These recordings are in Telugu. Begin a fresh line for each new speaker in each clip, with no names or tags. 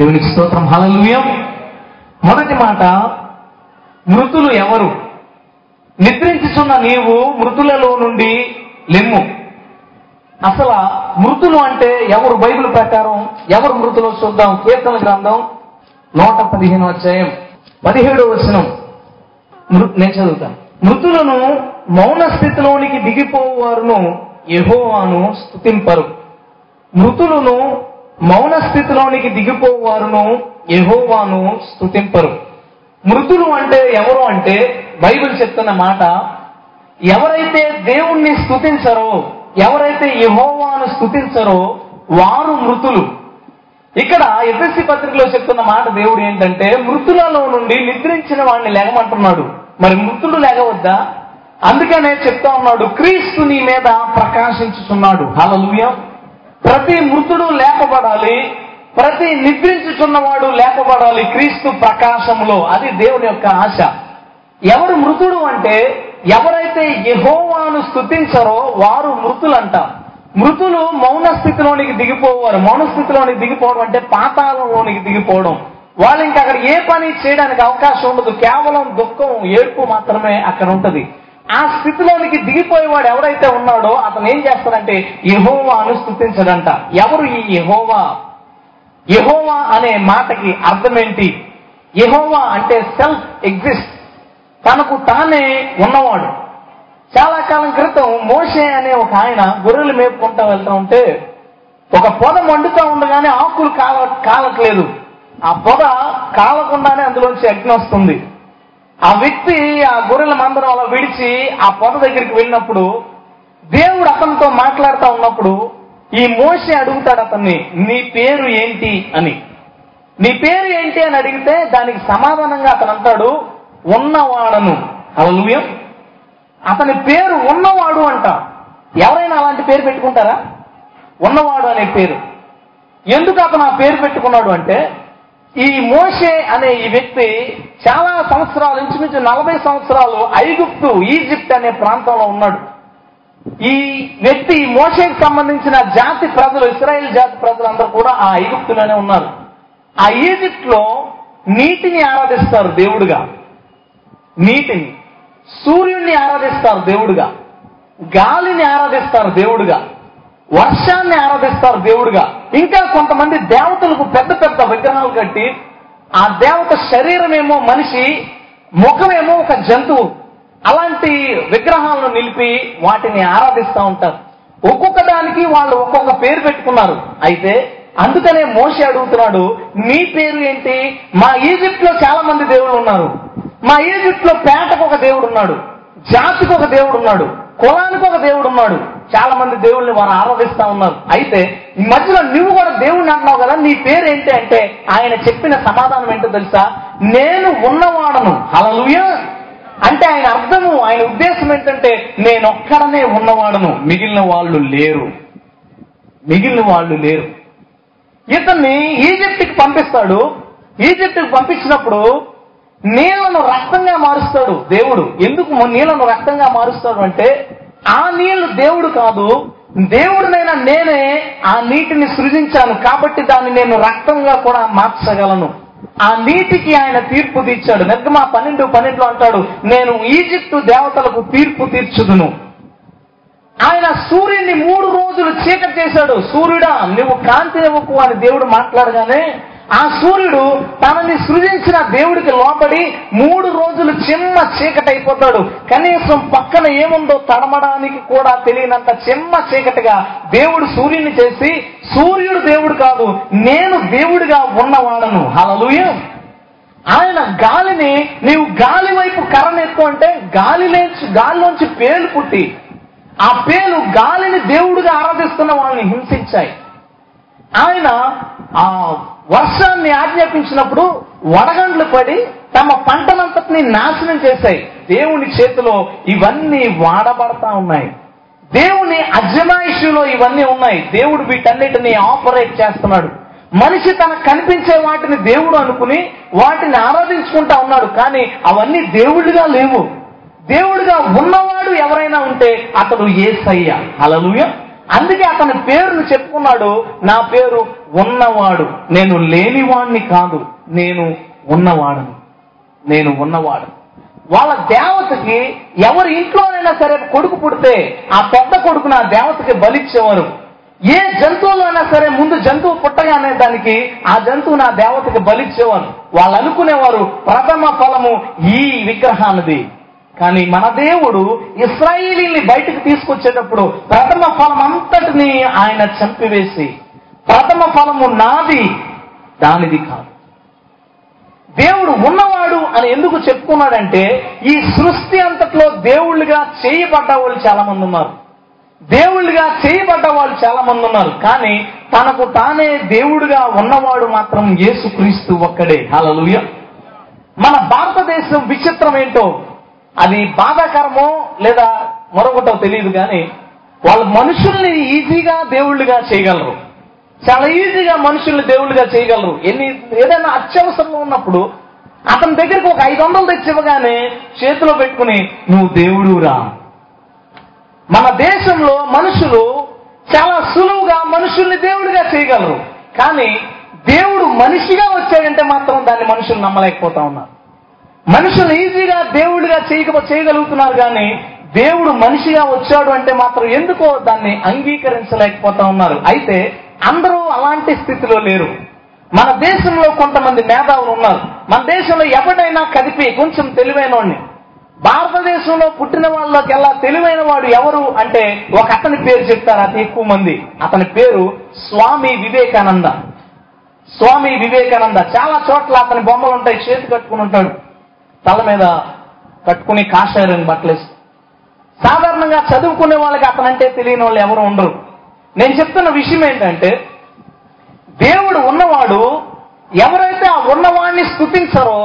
దేవునికి స్తోత్రం. హలలుయం మొదటి మాట మృతులు ఎవరు? నిద్రించుచున్న నీవు మృతులలో నుండి లెమ్ము. అసలు మృతులు అంటే ఎవరు బైబిల్ ప్రకారం? ఎవరు మృతులు చూద్దాం? కీర్తన గ్రంథం నూట పదిహేను అధ్యాయం పదిహేడు వచనం. మృ- నేను చదువుతాను. మృతులను మౌన స్థితిలోనికి దిగిపోవారును యెహోవాను స్థుతింపరు మృతులను మౌన స్థితిలోనికి దిగిపోవారును ఎహోవాను స్తుతింపరు. మృతులు అంటే ఎవరు అంటే బైబిల్ చెప్తున్న మాట ఎవరైతే దేవుణ్ణి స్థుతించరో ఎవరైతే ఎహోవాను స్థుతించరో వారు మృతులు. ఇక్కడ ఎఫ్ఎస్సి పత్రికలో చెప్తున్న మాట దేవుడు ఏంటంటే మృతులలో నుండి నిద్రించిన వాడిని లేగమంటున్నాడు మరి మృతులు లేగవద్దా? అందుకనే చెప్తా ఉన్నాడు క్రీస్తు నీ మీద ప్రకాశించుచున్నాడు. హల్లెలూయా. ప్రతి మృతుడు లేపబడాలి ప్రతి నిద్రించుచున్నవాడు లేపబడాలి క్రీస్తు ప్రకాశంలో అది దేవుని యొక్క ఆశ. ఎవరు మృతుడు అంటే ఎవరైతే యహోవాను స్థుతించరో వారు మృతులంట. మృతులు మౌన స్థితిలోనికి దిగిపోవారు. మౌన స్థితిలోనికి దిగిపోవడం అంటే పాతాళంలోనికి దిగిపోవడం. వాళ్ళు ఇంకా అక్కడ ఏ పని చేయడానికి అవకాశం ఉండదు. కేవలం దుఃఖం ఏడుపు మాత్రమే అక్కడ ఉంటది. ఆ స్థితిలోనికి దిగిపోయేవాడు ఎవరైతే ఉన్నాడో అతను ఏం చేస్తాడంటే యహోవాను స్థుతించడంట. ఎవరు ఈ యహోవా? యహోవా అనే మాటకి అర్థమేంటి? యహోవా అంటే సెల్ఫ్ ఎగ్జిస్ట్. తనకు తానే ఉన్నవాడు. చాలా కాలం క్రితం మోషే అనే ఒక ఆయన గొర్రెలు మేపుకుంటా వెళ్తా ఉంటే ఒక పొద మండుతా ఉండగానే ఆకులు కాల కాలట్లేదు. ఆ పొద కాలకుండానే అందులోంచి అగ్ని వస్తుంది. ఆ వ్యక్తి ఆ గొర్రెల మందరం అలా విడిచి ఆ పొద దగ్గరికి వెళ్ళినప్పుడు దేవుడు అతనితో మాట్లాడుతూ ఉన్నప్పుడు ఈ మోషి అడుగుతాడు అతన్ని నీ పేరు ఏంటి? అని. నీ పేరు ఏంటి? అని అడిగితే దానికి సమాధానంగా అతను అంటాడు ఉన్నవాడను. హల్లెలూయా. అతని పేరు ఉన్నవాడు అంట. ఎవరైనా అలాంటి పేరు పెట్టుకుంటారా? ఉన్నవాడు అనే పేరు. ఎందుకు అతను ఆ పేరు పెట్టుకున్నాడు అంటే ఈ మోషే అనే ఈ వ్యక్తి చాలా సంవత్సరాలు ఇంచుమించు నలభై సంవత్సరాలు ఐగుప్తు ఈజిప్ట్ అనే ప్రాంతంలో ఉన్నాడు. ఈ వ్యక్తి ఈ మోషేకి సంబంధించిన జాతి ప్రజలు ఇస్రాయేల్ జాతి ప్రజలందరూ కూడా ఆ ఐగుప్తులోనే ఉన్నారు. ఆ ఈజిప్ట్లో నీటిని ఆరాధిస్తారు దేవుడుగా. నీటిని సూర్యుడిని ఆరాధిస్తారు దేవుడుగా. గాలిని ఆరాధిస్తారు దేవుడుగా. వర్షాన్ని ఆరాధిస్తారు దేవుడుగా. ఇంకా కొంతమంది దేవతలకు పెద్ద పెద్ద విగ్రహాలు కట్టి ఆ దేవత శరీరమేమో మనిషి ముఖమేమో ఒక జంతువు. అలాంటి విగ్రహాలను నిలిపి వాటిని ఆరాధిస్తూ ఉంటారు. ఒక్కొక్క దానికి వాళ్ళు ఒక్కొక్క పేరు పెట్టుకున్నారు. అయితే అందుకనే మోషి అడుగుతున్నాడు నీ పేరు ఏంటి? మా ఈజిప్ట్లో చాలా మంది దేవుళ్ళు ఉన్నారు. మా ఈజిప్ట్లో పేటకు ఒక దేవుడు ఉన్నాడు జాతికి ఒక దేవుడు ఉన్నాడు కులానికి ఒక దేవుడు ఉన్నాడు. చాలా మంది దేవుళ్ళని వారు ఆరాధిస్తా ఉన్నారు. అయితే ఈ మధ్యలో నువ్వు కూడా దేవుడిని అంటున్నావు కదా నీ పేరు ఏంటి అంటే ఆయన చెప్పిన సమాధానం ఏంటో తెలుసా? నేను ఉన్నవాడను. హల్లెలూయా! అంటే ఆయన అర్థము ఆయన ఉద్దేశం ఏంటంటే నేను ఒక్కడనే ఉన్నవాడను. మిగిలిన వాళ్ళు లేరు. మిగిలిన వాళ్ళు లేరు. ఇతన్ని ఈజిప్ట్కి పంపిస్తాడు. ఈజిప్ట్కి పంపించినప్పుడు నీళ్ళను రక్తంగా మారుస్తాడు దేవుడు. ఎందుకు నీళ్ళను రక్తంగా మారుస్తాడు అంటే ఆ నీళ్ళు దేవుడు కాదు దేవుడినైనా నేనే ఆ నీటిని సృజించాను కాబట్టి దాన్ని నేను రక్తంగా కూడా మార్చగలను. ఆ నీటికి ఆయన తీర్పు తీర్చాడు. నిర్గమా పన్నెండు పన్నెండులో అంటాడు నేను ఈజిప్టు దేవతలకు తీర్పు తీర్చుదును. ఆయన సూర్యుని మూడు రోజులు చీకటి చేశాడు. సూర్యుడా నువ్వు కాంతినివ్వకు అని దేవుడు మాట్లాడగానే ఆ సూర్యుడు తనని సృజించిన దేవుడికి లోపడి మూడు రోజులు చిన్న చీకటి అయిపోతాడు. కనీసం పక్కన ఏముందో తడమడానికి కూడా తెలియనంత చిన్న చీకటిగా దేవుడు సూర్యుని చేసి సూర్యుడు దేవుడు కాదు నేను దేవుడిగా ఉన్నవాడను. హలలుయ ఆయన గాలిని నీవు గాలి వైపు కర్రనెత్తు అంటే గాలిలోంచి గాలిలోంచి పేలు పుట్టి ఆ పేలు గాలిని దేవుడిగా ఆరాధిస్తున్న వాళ్ళని హింసించాయి. ఆయన ఆ వర్షాన్ని ఆజ్ఞాపించినప్పుడు వడగండ్లు పడి తమ పంటనంతటిని నాశనం చేశాయి. దేవుని చేతిలో ఇవన్నీ వాడబడతా ఉన్నాయి. దేవుని అజమాయిషులో ఇవన్నీ ఉన్నాయి. దేవుడు వీటన్నిటిని ఆపరేట్ చేస్తున్నాడు. మనిషి తనకు కనిపించే వాటిని దేవుడు అనుకుని వాటిని ఆరాధించుకుంటా ఉన్నాడు. కానీ అవన్నీ దేవుడిగా లేవు. దేవుడిగా ఉన్నవాడు ఎవరైనా ఉంటే అతడు ఏసయ్య. హల్లెలూయా. అందుకే అతని పేరును చెప్పుకున్నాడు. నా పేరు ఉన్నవాడు. నేను లేనివాణ్ణి కాదు. నేను ఉన్నవాడను. నేను ఉన్నవాడు వాళ్ళ దేవతకి ఎవరి ఇంట్లోనైనా సరే కొడుకు పుడితే ఆ పెద్ద కొడుకు నా దేవతకి బలిచ్చేవారు. ఏ జంతువులో అయినా సరే ముందు జంతువు పుట్టగానే దానికి ఆ జంతువు నా దేవతకి బలిచ్చేవారు. వాళ్ళు అనుకునేవారు ప్రథమ ఫలము ఈ విగ్రహానిది. కానీ మన దేవుడు ఇస్రాయిలీని బయటకు తీసుకొచ్చేటప్పుడు ప్రథమ ఫలం అంతటిని ఆయన చంపివేసి ప్రథమ ఫలము నాది దానిది కాదు. దేవుడు ఉన్నవాడు అని ఎందుకు చెప్పుకున్నాడంటే ఈ సృష్టి అంతట్లో దేవుళ్ళుగా చేయబడ్డ వాళ్ళు చాలా మంది ఉన్నారు. దేవుళ్ళుగా చేయబడ్డ వాళ్ళు చాలా మంది ఉన్నారు. కానీ తనకు తానే దేవుడుగా ఉన్నవాడు మాత్రం యేసుక్రీస్తు ఒక్కడే. హలలుయ మన భారతదేశం విచిత్రం ఏంటో అది బాధాకరమో లేదా మరొకటో తెలియదు కానీ వాళ్ళ మనుషుల్ని ఈజీగా దేవుళ్ళుగా చేయగలరు. చాలా ఈజీగా మనుషుల్ని దేవుళ్ళుగా చేయగలరు. ఎన్ని ఏదైనా అత్యవసరంలో ఉన్నప్పుడు అతని దగ్గరికి ఒక ఐదు వందలు తెచ్చి ఇవ్వగానే చేతిలో పెట్టుకుని నువ్వు దేవుడురా. మన దేశంలో మనుషులు చాలా సులువుగా మనుషుల్ని దేవుడిగా చేయగలరు. కానీ దేవుడు మనిషిగా వచ్చాడంటే మాత్రం దాన్ని మనుషులు నమ్మలేకపోతా ఉన్నారు. మనుషులు ఈజీగా దేవుడిగా చేయక చేయగలుగుతున్నారు కానీ దేవుడు మనిషిగా వచ్చాడు అంటే మాత్రం ఎందుకో దాన్ని అంగీకరించలేకపోతా ఉన్నారు. అయితే అందరూ అలాంటి స్థితిలో లేరు. మన దేశంలో కొంతమంది మేధావులు ఉన్నారు. మన దేశంలో ఎవడైనా కదిపి కొంచెం తెలివైనోడిని. భారతదేశంలో పుట్టిన వాళ్ళకెల్లా తెలివైన వాడు ఎవరు అంటే ఒక అతని పేరు చెప్తారు అతి ఎక్కువ మంది. అతని పేరు స్వామి వివేకానంద. స్వామి వివేకానంద. చాలా చోట్ల అతని బొమ్మలు ఉంటాయి చేతి కట్టుకుని ఉంటాడు. తల మీద కట్టుకుని కాషాయరని బట్టలేసి సాధారణంగా చదువుకునే వాళ్ళకి అతనంటే తెలియని వాళ్ళు ఎవరు ఉండరు. నేను చెప్తున్న విషయం ఏంటంటే దేవుడు ఉన్నవాడు ఎవరైతే ఆ ఉన్నవాడిని స్థుతించరో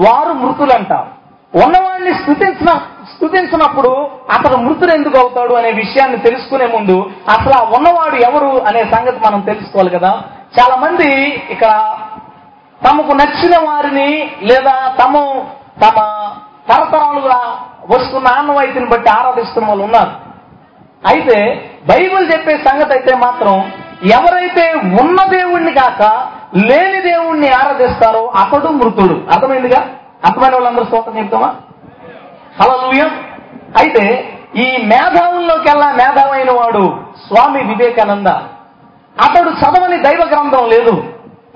వారు మృతులంటారు ఉన్నవాడిని స్థుతించిన స్థుతించినప్పుడు అతను మృతుడు ఎందుకు అవుతాడు అనే విషయాన్ని తెలుసుకునే ముందు అసలు ఆ ఉన్నవాడు ఎవరు అనే సంగతి మనం తెలుసుకోవాలి కదా. చాలా మంది ఇక్కడ తమకు నచ్చిన వారిని లేదా తమ తమ తరతరాలుగా వస్తున్న ఆనవాయితీని బట్టి ఆరాధిస్తున్న వాళ్ళు ఉన్నారు. అయితే బైబిల్ చెప్పే సంగతి అయితే మాత్రం ఎవరైతే ఉన్న దేవుణ్ణి కాక లేని దేవుణ్ణి ఆరాధిస్తారో అతడు మృతుడు. అర్థమైందిగా? అర్థమైన వాళ్ళందరూ స్తోత్రం చెప్తామా? హలలుయం అయితే ఈ మేధావుల్లోకెల్లా మేధావైన వాడు? స్వామి వివేకానంద. అతడు చదవని దైవ గ్రంథం లేదు.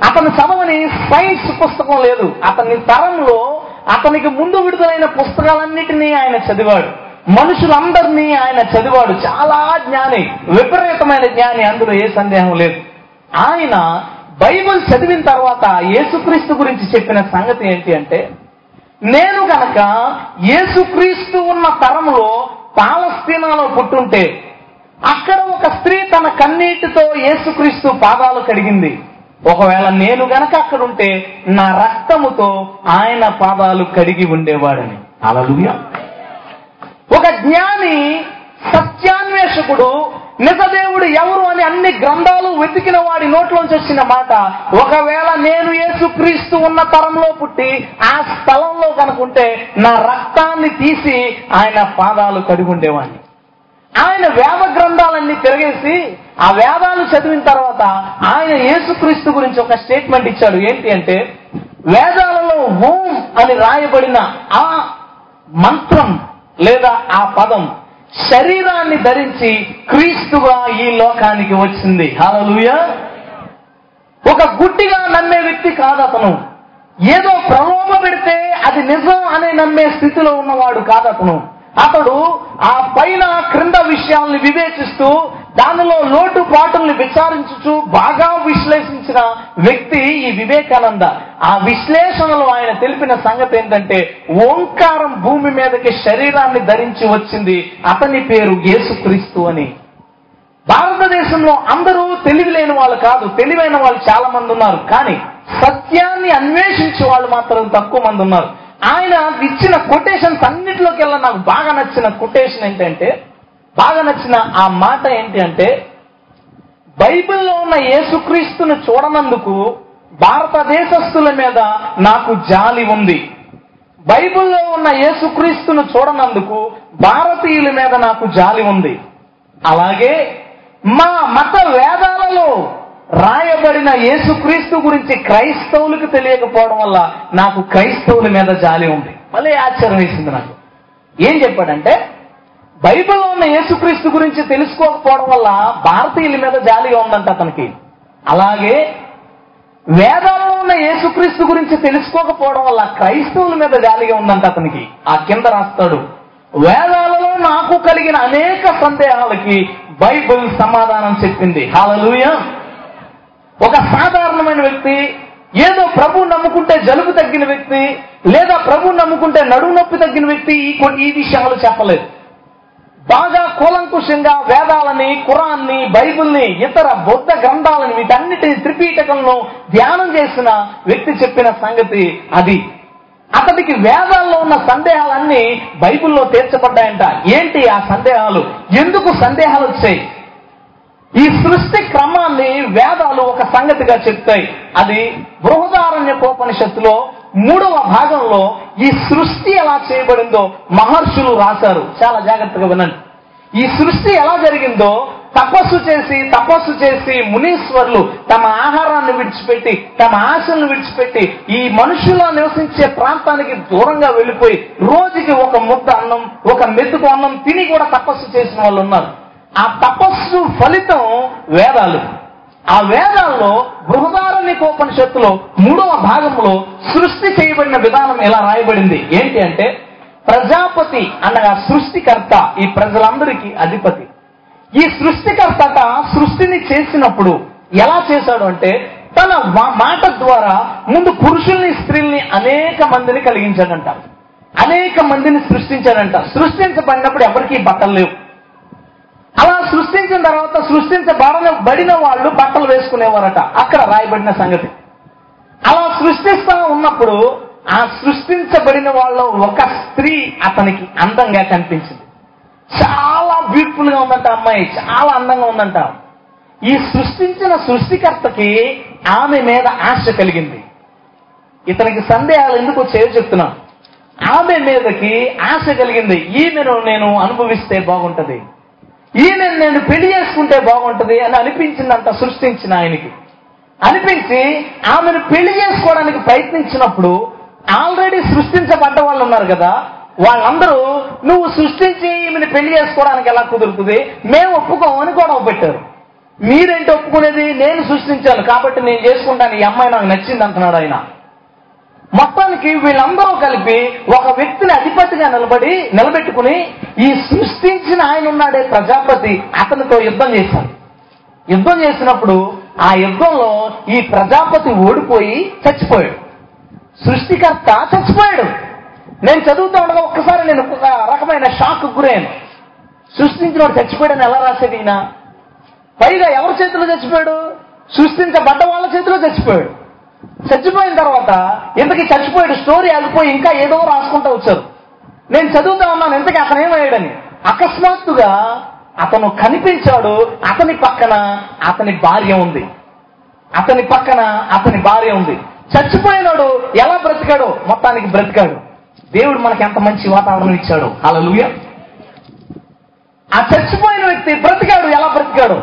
అతను చదవని సైన్స్ పుస్తకం లేదు. అతని తరంలో అతనికి ముందు విడుదలైన పుస్తకాలన్నిటినీ ఆయన చదివాడు. మనుషులందరినీ ఆయన చదివాడు. చాలా జ్ఞాని విపరీతమైన జ్ఞాని అందులో ఏ సందేహం లేదు. ఆయన బైబిల్ చదివిన తర్వాత యేసుక్రీస్తు గురించి చెప్పిన సంగతి ఏంటి అంటే నేను గనక యేసుక్రీస్తు ఉన్న తరంలో పాలస్తీనాలో పుట్టుంటే అక్కడ ఒక స్త్రీ తన కన్నీటితో యేసుక్రీస్తు పాదాలు కడిగింది. ఒకవేళ నేను గనక అక్కడ ఉంటే నా రక్తముతో ఆయన పాదాలు కడిగి ఉండేవాడని. అలలుయా ఒక జ్ఞాని సత్యాన్వేషకుడు నిజదేవుడు ఎవరు అని అన్ని గ్రంథాలు వెతికిన వాడి నోట్లోంచి వచ్చిన మాట ఒకవేళ నేను ఏసుక్రీస్తు ఉన్న తరంలో పుట్టి ఆ స్థలంలో కనుకుంటే నా రక్తాన్ని తీసి ఆయన పాదాలు కడిగి ఉండేవాడిని. ఆయన వేద గ్రంథాలన్నీ తిరగేసి ఆ వేదాలు చదివిన తర్వాత ఆయన యేసుక్రీస్తు గురించి ఒక స్టేట్మెంట్ ఇచ్చాడు. ఏంటి అంటే వేదాలలో ఓం అని రాయబడిన ఆ మంత్రం లేదా ఆ పదం శరీరాన్ని ధరించి క్రీస్తుగా ఈ లోకానికి వచ్చింది. హల్లెలూయా! ఒక గుడ్డిగా నమ్మే వ్యక్తి కాదు అతను. ఏదో ప్రలోభ పెడితే అది నిజం అనే నమ్మే స్థితిలో ఉన్నవాడు కాదు అతను. అతడు ఆ పైన క్రింద విషయాల్ని వివేచిస్తూ దానిలో లోటు పాటుల్ని విచారించుచు బాగా విశ్లేషించిన వ్యక్తి ఈ వివేకానంద. ఆ విశ్లేషణలో ఆయన తెలిపిన సంగతి ఏంటంటే ఓంకారం భూమి మీదకి శరీరాన్ని ధరించి వచ్చింది అతని పేరు యేసుక్రీస్తు అని. భారతదేశంలో అందరూ తెలివి లేని వాళ్ళు కాదు తెలివైన వాళ్ళు చాలా మంది ఉన్నారు. కానీ సత్యాన్ని అన్వేషించే వాళ్ళు మాత్రం తక్కువ మంది ఉన్నారు. ఆయన ఇచ్చిన కొటేషన్స్ అన్నిటిలోకెల్లా నాకు బాగా నచ్చిన కొటేషన్ ఏంటంటే బాగా నచ్చిన ఆ మాట ఏంటి అంటే బైబిల్లో ఉన్న యేసుక్రీస్తును చూడనందుకు భారతదేశస్తుల మీద నాకు జాలి ఉంది. బైబిల్లో ఉన్న యేసుక్రీస్తును చూడనందుకు భారతీయుల మీద నాకు జాలి ఉంది. అలాగే మా మత వేదాలలో రాయబడిన యేసుక్రీస్తు గురించి క్రైస్తవులకు తెలియకపోవడం వల్ల నాకు క్రైస్తవుల మీద జాలి ఉంది. మళ్ళీ ఆశ్చర్యం వేసింది నాకు. ఏం చెప్పాడంటే బైబిల్లో ఉన్న యేసుక్రీస్తు గురించి తెలుసుకోకపోవడం వల్ల భారతీయుల మీద జాలిగా ఉందంట అతనికి. అలాగే వేదాల్లో ఉన్న యేసుక్రీస్తు గురించి తెలుసుకోకపోవడం వల్ల క్రైస్తవుల మీద జాలిగా ఉందంట అతనికి. ఆ కింద రాస్తాడు వేదాలలో నాకు కలిగిన అనేక సందేహాలకి బైబిల్ సమాధానం చెప్పింది. హాలలుయ! ఒక సాధారణమైన వ్యక్తి ఏదో ప్రభు నమ్ముకుంటే జలుబు తగ్గిన వ్యక్తి లేదా ప్రభు నమ్ముకుంటే నడుము నొప్పి తగ్గిన వ్యక్తి ఈ ఈ విషయాలు చెప్పలేదు. బాగా కూలంకుషంగా వేదాలని కురాన్ని బైబుల్ని ఇతర బౌద్ధ గ్రంథాలను వీటన్నిటిని త్రిపీఠకంలో ధ్యానం చేసిన వ్యక్తి చెప్పిన సంగతి అది. అతడికి వేదాల్లో ఉన్న సందేహాలన్నీ బైబిల్లో తీర్చబడ్డాయంట. ఏంటి ఆ సందేహాలు? ఎందుకు సందేహాలు వచ్చాయి? ఈ సృష్టి క్రమాన్ని వేదాలు ఒక సంగతిగా చెప్తాయి. అది బృహదారణ్యకోపనిషత్తులో మూడవ భాగంలో ఈ సృష్టి ఎలా చేయబడిందో మహర్షులు రాశారు. చాలా జాగ్రత్తగా వినండి. ఈ సృష్టి ఎలా జరిగిందో తపస్సు చేసి తపస్సు చేసి మునీశ్వరులు తమ ఆహారాన్ని విడిచిపెట్టి తమ ఆశలను విడిచిపెట్టి ఈ మనుషుల నివసించే ప్రాంతానికి దూరంగా వెళ్ళిపోయి రోజుకి ఒక ముద్ద అన్నం ఒక మెతుకు అన్నం తిని కూడా తపస్సు చేసిన వాళ్ళు ఉన్నారు. ఆ తపస్సు ఫలితం వేదాలు. ఆ వేదాల్లో బృహదారణ్యకోపనిషత్తులో మూడవ భాగంలో సృష్టి చేయబడిన విధానం ఎలా రాయబడింది? ఏంటి అంటే ప్రజాపతి అనగా సృష్టికర్త ఈ ప్రజలందరికీ అధిపతి. ఈ సృష్టికర్తట సృష్టిని చేసినప్పుడు ఎలా చేశాడు అంటే తన మాట ద్వారా ముందు పురుషుల్ని స్త్రీల్ని అనేక మందిని కలిగించాడంట. అనేక మందిని సృష్టించాడంట. సృష్టించబడినప్పుడు ఎవరికీ బట్టలు లేవు. అలా సృష్టించిన తర్వాత సృష్టించబడిన బడిన వాళ్ళు బట్టలు వేసుకునేవారట. అక్కడ రాయబడిన సంగతి. అలా సృష్టిస్తా ఉన్నప్పుడు ఆ సృష్టించబడిన వాళ్ళ ఒక స్త్రీ అతనికి అందంగా కనిపించింది. చాలా బ్యూటిఫుల్గా ఉందంట అమ్మాయి. చాలా అందంగా ఉందంట. ఈ సృష్టించిన సృష్టికర్తకి ఆమె మీద ఆశ కలిగింది. ఇతనికి సందేహాలు ఎందుకు వచ్చాయో చెప్తున్నా. ఆమె మీదకి ఆశ కలిగింది. ఈమెను నేను అనుభవిస్తే బాగుంటది. ఈయన నేను పెళ్ళి చేసుకుంటే బాగుంటుంది అని అనిపించిందంత సృష్టించిన ఆయనకి. అనిపించి ఆమెను పెళ్ళి చేసుకోవడానికి ప్రయత్నించినప్పుడు ఆల్రెడీ సృష్టించబడ్డ వాళ్ళు ఉన్నారు కదా వాళ్ళందరూ నువ్వు సృష్టించి ఈమెను పెళ్ళి చేసుకోవడానికి ఎలా కుదురుతుంది? మేము ఒప్పుకోమని గొడవ పెట్టారు. మీరేంటి ఒప్పుకునేది? నేను సృష్టించాను కాబట్టి నేను చేసుకుంటాను. ఈ అమ్మాయి నాకు నచ్చింది అంటున్నాడు ఆయన. మొత్తానికి వీళ్ళందరూ కలిపి ఒక వ్యక్తిని అధిపతిగా నిలబడి నిలబెట్టుకుని ఈ సృష్టించిన ఆయన ఉన్నాడే ప్రజాపతి అతనితో యుద్ధం చేశారు యుద్ధం చేసినప్పుడు ఆ యుద్ధంలో ఈ ప్రజాపతి ఓడిపోయి చచ్చిపోయాడు. సృష్టికర్త చచ్చిపోయాడు. నేను చదువుతూ ఉండగా ఒక్కసారి నేను ఒక రకమైన షాక్ గురయ్యాను. సృష్టించినోడు చచ్చిపోయాడని ఎలా రాసేది ఈయన? పైగా ఎవరి చేతిలో చచ్చిపోయాడు? సృష్టించబడ్డ వాళ్ళ చేతిలో చచ్చిపోయాడు. చచ్చిపోయిన తర్వాత ఇంతకీ చచ్చిపోయాడు స్టోరీ ఆగిపోయి ఇంకా ఏదో రాసుకుంటూ వచ్చారు. నేను చదువుతా ఉన్నాను ఇంతకీ అతను ఏమయ్యాడని. అకస్మాత్తుగా అతను కనిపించాడు అతని పక్కన అతని భార్య ఉంది. అతని పక్కన అతని భార్య ఉంది. చచ్చిపోయినాడు ఎలా బ్రతికాడు మొత్తానికి బ్రతికాడు. దేవుడు మనకి ఎంత మంచి వాతావరణం ఇచ్చాడు. అలా ఆ చచ్చిపోయిన వ్యక్తి బ్రతికాడు ఎలా బ్రతికాడు?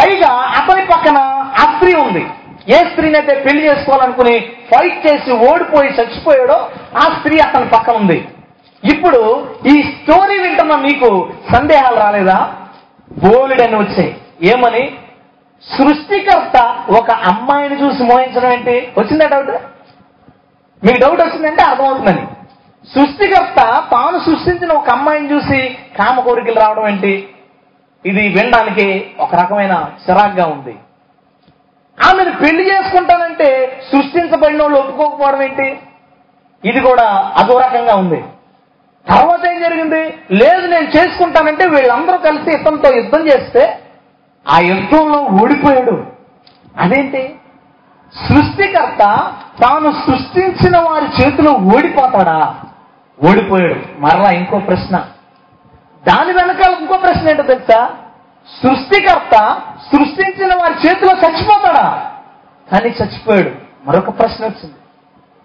పైగా అతని పక్కన ఆ స్త్రీ ఉంది. ఏ స్త్రీనైతే పెళ్ళి చేసుకోవాలనుకుని ఫైట్ చేసి ఓడిపోయి చచ్చిపోయాడో ఆ స్త్రీ అతని పక్కన ఉంది. ఇప్పుడు ఈ స్టోరీ వింటున్న మీకు సందేహాలు రాలేదా? బోలుడని వచ్చాయి. ఏమని? సృష్టికర్త ఒక అమ్మాయిని చూసి మోహించడం ఏంటి? వచ్చిందా డౌట్ మీకు డౌట్ వచ్చిందంటే అర్థమవుతుందని. సృష్టికర్త తాను సృష్టించిన ఒక అమ్మాయిని చూసి కామ కోరికలు రావడం ఏంటి? ఇది వినడానికి ఒక రకమైన చిరాగ్గా ఉంది. ఆమెను పెళ్ళి చేసుకుంటానంటే సృష్టించబడిన వాళ్ళు ఒప్పుకోకపోవడం ఏంటి? ఇది కూడా అదో రకంగా ఉంది. తర్వాత ఏం జరిగింది? లేదు నేను చేసుకుంటానంటే వీళ్ళందరూ కలిసి ఇతనితో యుద్ధం చేస్తే ఆ యుద్ధంలో ఓడిపోయాడు. అదేంటి? సృష్టికర్త తాను సృష్టించిన వారి చేతిలో ఓడిపోతాడా? ఓడిపోయాడు. మరలా ఇంకో ప్రశ్న. దాని వెనకాల ఇంకో ప్రశ్న ఏంటో తెలుసా? సృష్టికర్త సృష్టించిన వారి చేతిలో చచ్చిపోతాడా? కానీ చచ్చిపోయాడు. మరొక ప్రశ్న వచ్చింది.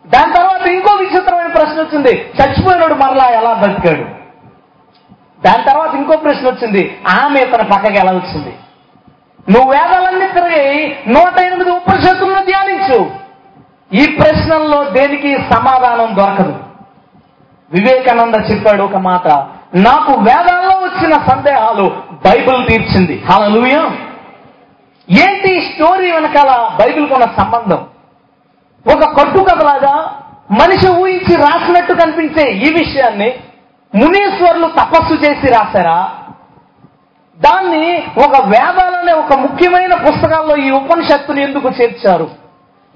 దాని తర్వాత ఇంకో విచిత్రమైన ప్రశ్న వచ్చింది. చచ్చిపోయినాడు మరలా ఎలా బతికాడు దాని తర్వాత ఇంకో ప్రశ్న వచ్చింది. ఆమె తన పక్కకి ఎలా వచ్చింది? నువ్వు వేదాలన్నీ తిరిగి నూట ఎనిమిది ఉపనిషత్తులను ధ్యానించు. ఈ ప్రశ్నల్లో దేనికి సమాధానం దొరకదు? వివేకానంద చెప్పాడు ఒక మాట. నాకు వేదాల్లో వచ్చిన సందేహాలు బైబిల్ తీర్చింది. హల్లెలూయా ఏంటి స్టోరీ వెనకాల బైబిల్కి ఉన్న సంబంధం? ఒక కట్టుకథలాగా మనిషి ఊహించి రాసినట్టు కనిపించే ఈ విషయాన్ని మునీశ్వర్లు తపస్సు చేసి రాశారా? దాన్ని ఒక వేదాలనే ఒక ముఖ్యమైన పుస్తకాల్లో ఈ ఉపనిషత్తుని ఎందుకు చేర్చారు?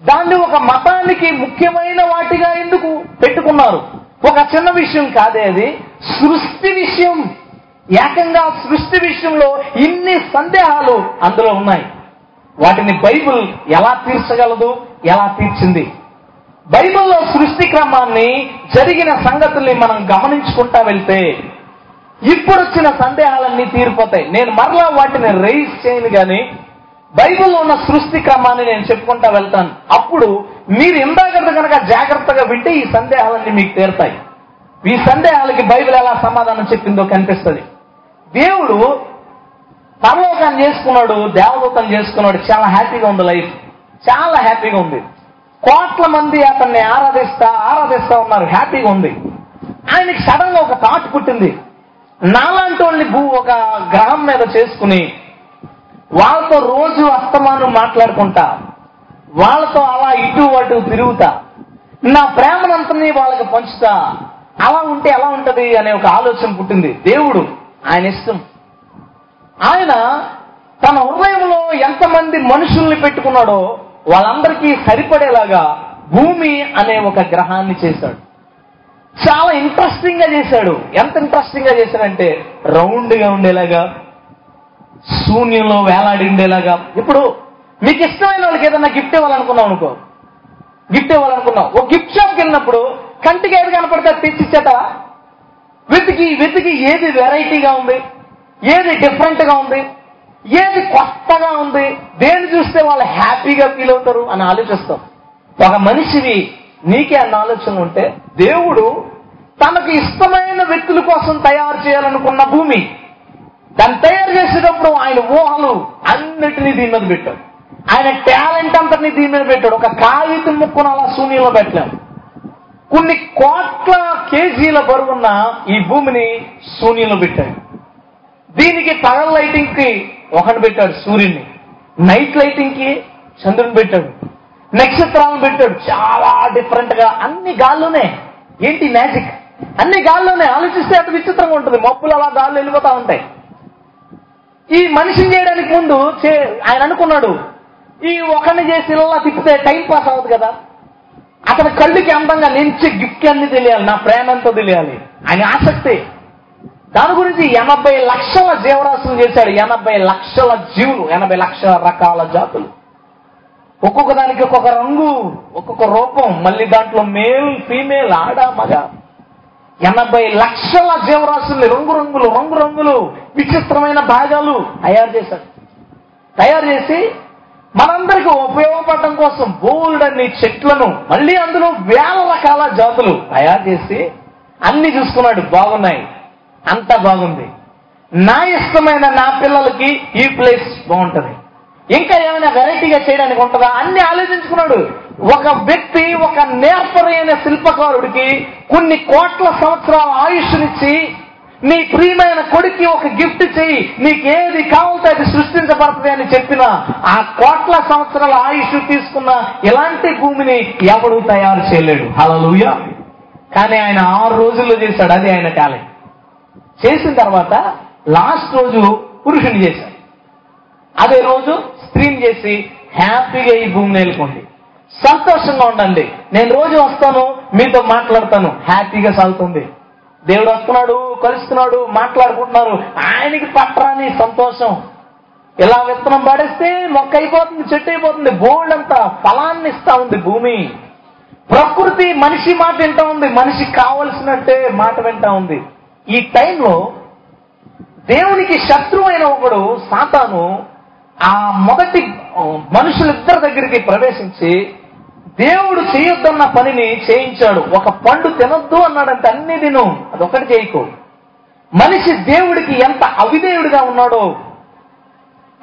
దాన్ని ఒక మతానికి ముఖ్యమైన వాటిగా ఎందుకు పెట్టుకున్నారు? ఒక చిన్న విషయం కాదే అది. సృష్టి విషయం. ఏకంగా సృష్టి విషయంలో ఇన్ని సందేహాలు అందులో ఉన్నాయి. వాటిని బైబిల్ ఎలా తీర్చగలదు? ఎలా తీర్చింది? బైబిల్లో సృష్టి క్రమాన్ని జరిగిన సంగతుల్ని మనం గమనించుకుంటా వెళ్తే ఇప్పుడు వచ్చిన సందేహాలన్నీ తీరిపోతాయి. నేను మరలా వాటిని రైజ్ చేయను కానీ బైబిల్లో ఉన్న సృష్టి క్రమాన్ని నేను చెప్పుకుంటా వెళ్తాను. అప్పుడు మీరు ఇందాక కనుక జాగ్రత్తగా వింటే ఈ సందేహాలన్నీ మీకు తీరుతాయి. ఈ సందేహాలకి బైబిల్ ఎలా సమాధానం చెప్పిందో కనిపిస్తుంది. దేవుడు పరలోకాన్ని చేసుకున్నాడు దేవదూతం చేసుకున్నాడు చాలా హ్యాపీగా ఉంది లైఫ్. చాలా హ్యాపీగా ఉంది. కోట్ల మంది అతన్ని ఆరాధిస్తా ఆరాధిస్తా ఉన్నారు హ్యాపీగా ఉంది. ఆయనకి సడన్గా ఒక థాట్ పుట్టింది. నాలాంటి వాళ్ళని భూ ఒక గ్రహం మీద చేసుకుని వాళ్ళతో రోజు అస్తమానం మాట్లాడుకుంటా వాళ్ళతో అలా ఇటు అటు తిరుగుతా నా ప్రేమనంతని వాళ్ళకి పంచుతా అలా ఉంటే ఎలా ఉంటది అనే ఒక ఆలోచన పుట్టింది. దేవుడు ఆయన ఇష్టం. ఆయన తన హృదయంలో ఎంతమంది మనుషుల్ని పెట్టుకున్నాడో వాళ్ళందరికీ సరిపడేలాగా భూమి అనే ఒక గ్రహాన్ని చేశాడు. చాలా ఇంట్రెస్టింగ్గా చేశాడు. ఎంత ఇంట్రెస్టింగ్గా చేశాడంటే రౌండ్గా ఉండేలాగా శూన్యంలో వేలాడి ఉండేలాగా. ఇప్పుడు మీకు ఇష్టమైన వాళ్ళకి ఏదైనా గిఫ్ట్ ఇవ్వాలనుకున్నాం అనుకో. గిఫ్ట్ ఇవ్వాలనుకున్నాం ఒక గిఫ్ట్ షాప్కి వెళ్ళినప్పుడు కంటికి ఏది కనపడితే అది తెచ్చిచ్చేట? వెతికి వెతికి ఏది వెరైటీగా ఉంది? ఏది డిఫరెంట్గా ఉంది? ఏది కొత్తగా ఉంది? దేని చూస్తే వాళ్ళు హ్యాపీగా ఫీల్ అవుతారు అని ఆలోచిస్తాం. ఒక మనిషివి నీకే అన్న ఆలోచన ఉంటే దేవుడు తనకు ఇష్టమైన వ్యక్తుల కోసం తయారు చేయాలనుకున్న భూమి. దాన్ని తయారు చేసేటప్పుడు ఆయన ఊహలు అన్నిటినీ దీని మీద పెట్టాడు. ఆయన టాలెంట్ అంతటినీ దీని మీద పెట్టాడు. ఒక కాగితం ముక్కును అలా శూన్యంలో పెట్టలేము కొన్ని కోట్ల కేజీల బరువున్న ఈ భూమిని శూన్యంలో పెట్టాడు దీనికి పగల లైటింగ్కి ఒకటి పెట్టాడు సూర్యుని నైట్ లైటింగ్కి చంద్రుని పెట్టాడు. నక్షత్రాలను పెట్టాడు. చాలా డిఫరెంట్గా అన్ని గాల్లోనే. ఏంటి మ్యాజిక్? అన్ని గాల్లోనే. ఆలోచిస్తే అంత విచిత్రంగా ఉంటుంది. మబ్బులు అలా గాల్లో వెళ్ళిపోతా ఉంటాయి. ఈ మనిషిని చేయడానికి ముందు చే- ఆయన అనుకున్నాడు. ఈ ఒకరిని చేసి ఇలా తిప్పితే టైం పాస్ అవ్వదు కదా. అతని కళ్ళుకి అందంగా నించి గిఫ్ట్ అన్ని తెలియాలి నా ప్రేమ తెలియాలి. ఆయన ఆసక్తి. దాని గురించి ఎనభై లక్షల జీవరాశులు చేశాడు. ఎనభై లక్షల జీవులు ఎనభై లక్షల రకాల జాతులు. ఒక్కొక్క దానికి ఒక్కొక్క రంగు ఒక్కొక్క రూపం. మళ్ళీ దాంట్లో మేల్ ఫీమేల్ ఆడ మగ. ఎనభై లక్షల జీవరాశుల్ని రంగు రంగులు రంగు రంగులు విచిత్రమైన భాగాలు తయారు చేశాడు. తయారు చేసి మనందరికీ ఉపయోగపడటం కోసం బోల్డ్ అన్ని చెట్లను మళ్ళీ అందులో వేల రకాల జాతులు తయారు చేసి అన్ని చూసుకున్నాడు. బాగున్నాయి. అంతా బాగుంది. నా ఇష్టమైన నా పిల్లలకి ఈ ప్లేస్ బాగుంటుంది. ఇంకా ఏమైనా వెరైటీగా చేయడానికి ఉంటుందా? అన్ని ఆలోచించుకున్నాడు. ఒక వ్యక్తి ఒక నేర్పరైన శిల్పకారుడికి కొన్ని కోట్ల సంవత్సరాల ఆయుష్నిచ్చి నీ ప్రియమైన కొడుక్కి ఒక గిఫ్ట్ చేయి నీకు ఏది కావాలంటే అది సృష్టించబడుతుంది అని చెప్పిన ఆ కోట్ల సంవత్సరాల ఆయుష్ తీసుకున్న ఇలాంటి భూమిని ఎవడు తయారు చేయలేడు. హలలుయ కానీ ఆయన ఆరు రోజుల్లో చేశాడు. అది ఆయన టాలెంట్. చేసిన తర్వాత లాస్ట్ రోజు పురుషుని చేశాడు. అదే రోజు స్త్రీని చేసి హ్యాపీగా ఈ భూమిని వెళ్ళుకోండి సంతోషంగా ఉండండి. నేను రోజు వస్తాను మీతో మాట్లాడతాను. హ్యాపీగా సాగుతుంది. దేవుడు వస్తున్నాడు కలుస్తున్నాడు మాట్లాడుకుంటున్నారు. ఆయనకి పట్టరాని సంతోషం. ఇలా విత్తనం పడేస్తే మొక్క అయిపోతుంది చెట్టు అయిపోతుంది బోల్డ్ అంతా ఫలాన్ని ఇస్తా ఉంది భూమి. ప్రకృతి మనిషి మాట వింటా ఉంది మనిషికి కావలసినట్టే మాట వింటా ఉంది. ఈ టైంలో దేవునికి శత్రువైన ఒకడు సాతాను ఆ మొదటి మనుషులిద్దరి దగ్గరికి ప్రవేశించి దేవుడు చేయొద్దన్న పనిని చేయించాడు. ఒక పండు తినొద్దు అన్నాడంటే అన్ని తిను. అదొకటి చేయకు. మనిషి దేవుడికి ఎంత అవిధేయుడిగా ఉన్నాడో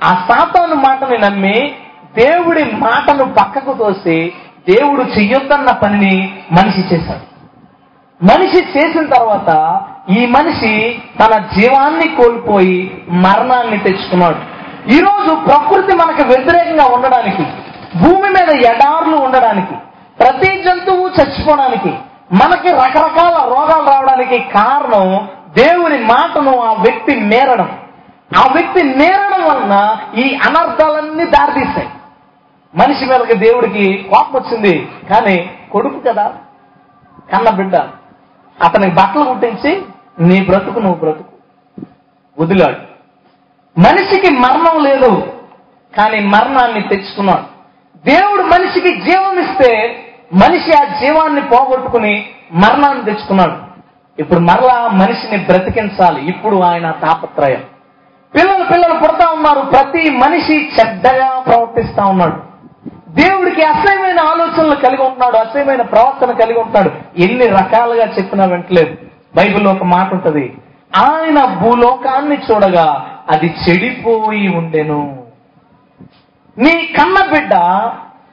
ఆ సాతాను మాటని నమ్మి దేవుడి మాటను పక్కకు తోసి దేవుడు చెయ్యొద్దన్న పనిని మనిషి చేశాడు. మనిషి చేసిన తర్వాత ఈ మనిషి తన జీవాన్ని కోల్పోయి మరణాన్ని తెచ్చుకున్నాడు. ఈరోజు ప్రకృతి మనకు వ్యతిరేకంగా ఉండడానికి భూమి మీద ఎడార్లు ఉండడానికి ప్రతి జంతువు చచ్చిపోవడానికి మనకి రకరకాల రోగాలు రావడానికి కారణం దేవుని మాటను ఆ వ్యక్తి నేరడం. ఆ వ్యక్తి నేరడం వలన ఈ అనర్థాలన్నీ దారితీస్తాయి. మనిషి మీదకి దేవుడికి కోపం వచ్చింది కానీ కొడుకు కదా కన్న బిడ్డ. అతనికి బట్టలు కుట్టించి నీ బ్రతుకు నువ్వు బ్రతుకు. వదిలాడు. మనిషికి మరణం లేదు కానీ మరణాన్ని తెచ్చుకున్నాడు. దేవుడు మనిషికి జీవం ఇస్తే మనిషి ఆ జీవాన్ని పోగొట్టుకుని మరణాన్ని తెచ్చుకున్నాడు. ఇప్పుడు మరలా మనిషిని బ్రతికించాలి. ఇప్పుడు ఆయన తాపత్రయం. పిల్లలు పిల్లలు పుడతా ఉన్నారు. ప్రతి మనిషి చెడ్డగా ప్రవర్తిస్తా ఉన్నాడు. దేవుడికి అసహ్యమైన ఆలోచనలు కలిగి ఉంటున్నాడు. అసహ్యమైన ప్రవర్తన కలిగి ఉంటున్నాడు. ఎన్ని రకాలుగా చెప్పినా వెంటలేదు. బైబిల్లో ఒక మాట ఉంటుంది. ఆయన భూలోకాన్ని చూడగా అది చెడిపోయి ఉండెను. నీ కన్న బిడ్డ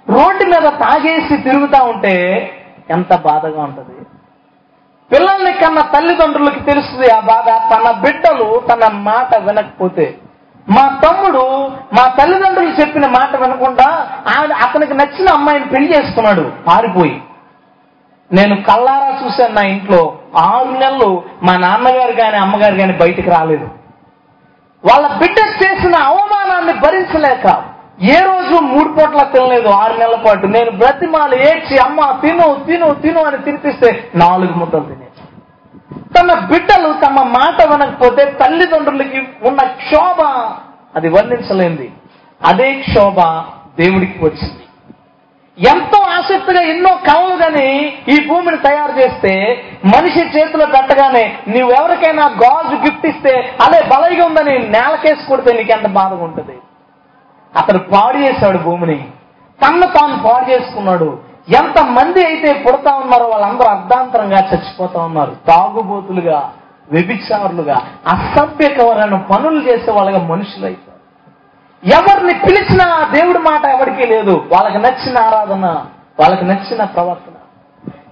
రోడ్డు మీద తాగేసి తిరుగుతా ఉంటే ఎంత బాధగా ఉంటుంది. పిల్లల్ని కన్న తల్లిదండ్రులకి తెలుస్తుంది ఆ బాధ. తన బిడ్డలు తన మాట వినకపోతే. మా తమ్ముడు మా తల్లిదండ్రులు చెప్పిన మాట వినకుండా ఆయన అతనికి నచ్చిన అమ్మాయిని పెళ్ళి చేసుకున్నాడు. పారిపోయి. నేను కల్లారా చూశాను నా ఇంట్లో. ఆరు నెలలు మా నాన్నగారు కానీ అమ్మగారు కానీ బయటికి రాలేదు. వాళ్ళ బిడ్డ చేసిన అవమానాన్ని భరించలేక ఏ రోజు మూడు పూట్ల తినలేదు ఆరు నెలల పాటు. నేను బ్రతిమాలు ఏడ్చి అమ్మ తిను తిను తిను అని తినిపిస్తే నాలుగు ముద్దలు తినేది. తమ బిడ్డలు తమ మాట వినకపోతే తల్లిదండ్రులకి ఉన్న క్షోభ అది వర్ణించలేంది అదే క్షోభ దేవుడికి వచ్చింది. ఎంతో ఆసక్తిగా ఎన్నో కళలు కానీ ఈ భూమిని తయారు చేస్తే మనిషి చేతిలో పెట్టగానే నువ్వెవరికైనా గాజు గిఫ్ట్ ఇస్తే అదే బలైగా ఉందని నేలకేసి కొడితే నీకు ఎంత బాధగా ఉంటుంది? అతడు పాడు చేశాడు భూమిని. తన్ను తాను పాడు చేసుకున్నాడు ఎంత మంది అయితే పుడతా ఉన్నారో వాళ్ళందరూ అర్ధాంతరంగా చచ్చిపోతా ఉన్నారు. తాగుబోతులుగా వ్యభిచారులుగా అసభ్యకరమైన పనులు చేసే వాళ్ళగా మనుషులు అయిపోయారు ఎవరిని పిలిచినా దేవుడి మాట ఎవరికీ లేదు. వాళ్ళకి నచ్చిన ఆరాధన వాళ్ళకి నచ్చిన ప్రవర్తన.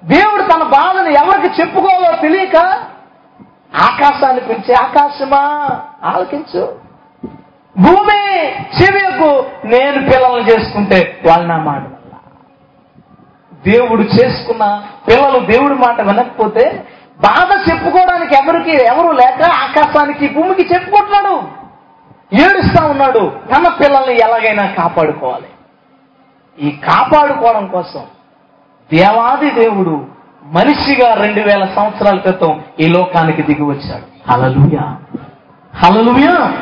దేవుడు తన బాధను ఎవరికి చెప్పుకోవాలో తెలియక ఆకాశాన్ని పిలిచి ఆకాశమా ఆలకించు. భూమి చెవియకు నేను పిల్లల్ని చేసుకుంటే వాళ్ళు నా మాట దేవుడు చేసుకున్న పిల్లలు దేవుడి మాట వినకపోతే బాధ చెప్పుకోవడానికి ఎవరికి ఎవరు లేక ఆకాశానికి భూమికి చెప్పుకుంటున్నాడు. ఏడుస్తా ఉన్నాడు. తన పిల్లల్ని ఎలాగైనా కాపాడుకోవాలి. ఈ కాపాడుకోవడం కోసం దేవాది దేవుడు మనిషిగా రెండు వేల సంవత్సరాల క్రితం ఈ లోకానికి దిగి వచ్చాడు. హలలుయా హలలుయా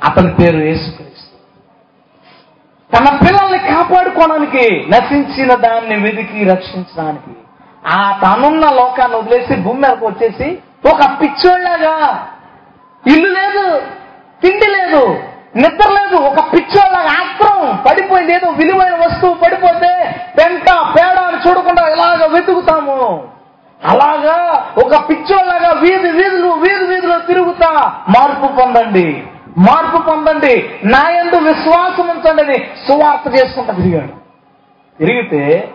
అతని పేరు యేసుక్రీస్తు తన పిల్లల్ని కాపాడుకోవడానికి నశించిన దాన్ని వెతికి రక్షించడానికి ఆ తనున్న లోకాన్ని వదిలేసి భూమి మీదకు వచ్చేసి ఒక పిచ్చోళ్ళగా ఇల్లు లేదు తిండి లేదు నిద్ర లేదు ఒక పిచ్చోళ్ళగా ఆత్రం పడిపోయింది ఏదో విలువైన వస్తువు పడిపోతే పెంట పేడ అని చూడకుండా ఇలాగ వెతుకుతాము? అలాగా ఒక పిచ్చోళ్ళగా వీధి వీధులు వీధి వీధిలో తిరుగుతా మార్పు పొందండి. మార్పు పొందండి. నా ఎందు విశ్వాసం ఉంచండి అని సువార్త చేసుకుంటా తిరిగాడు. తిరిగితే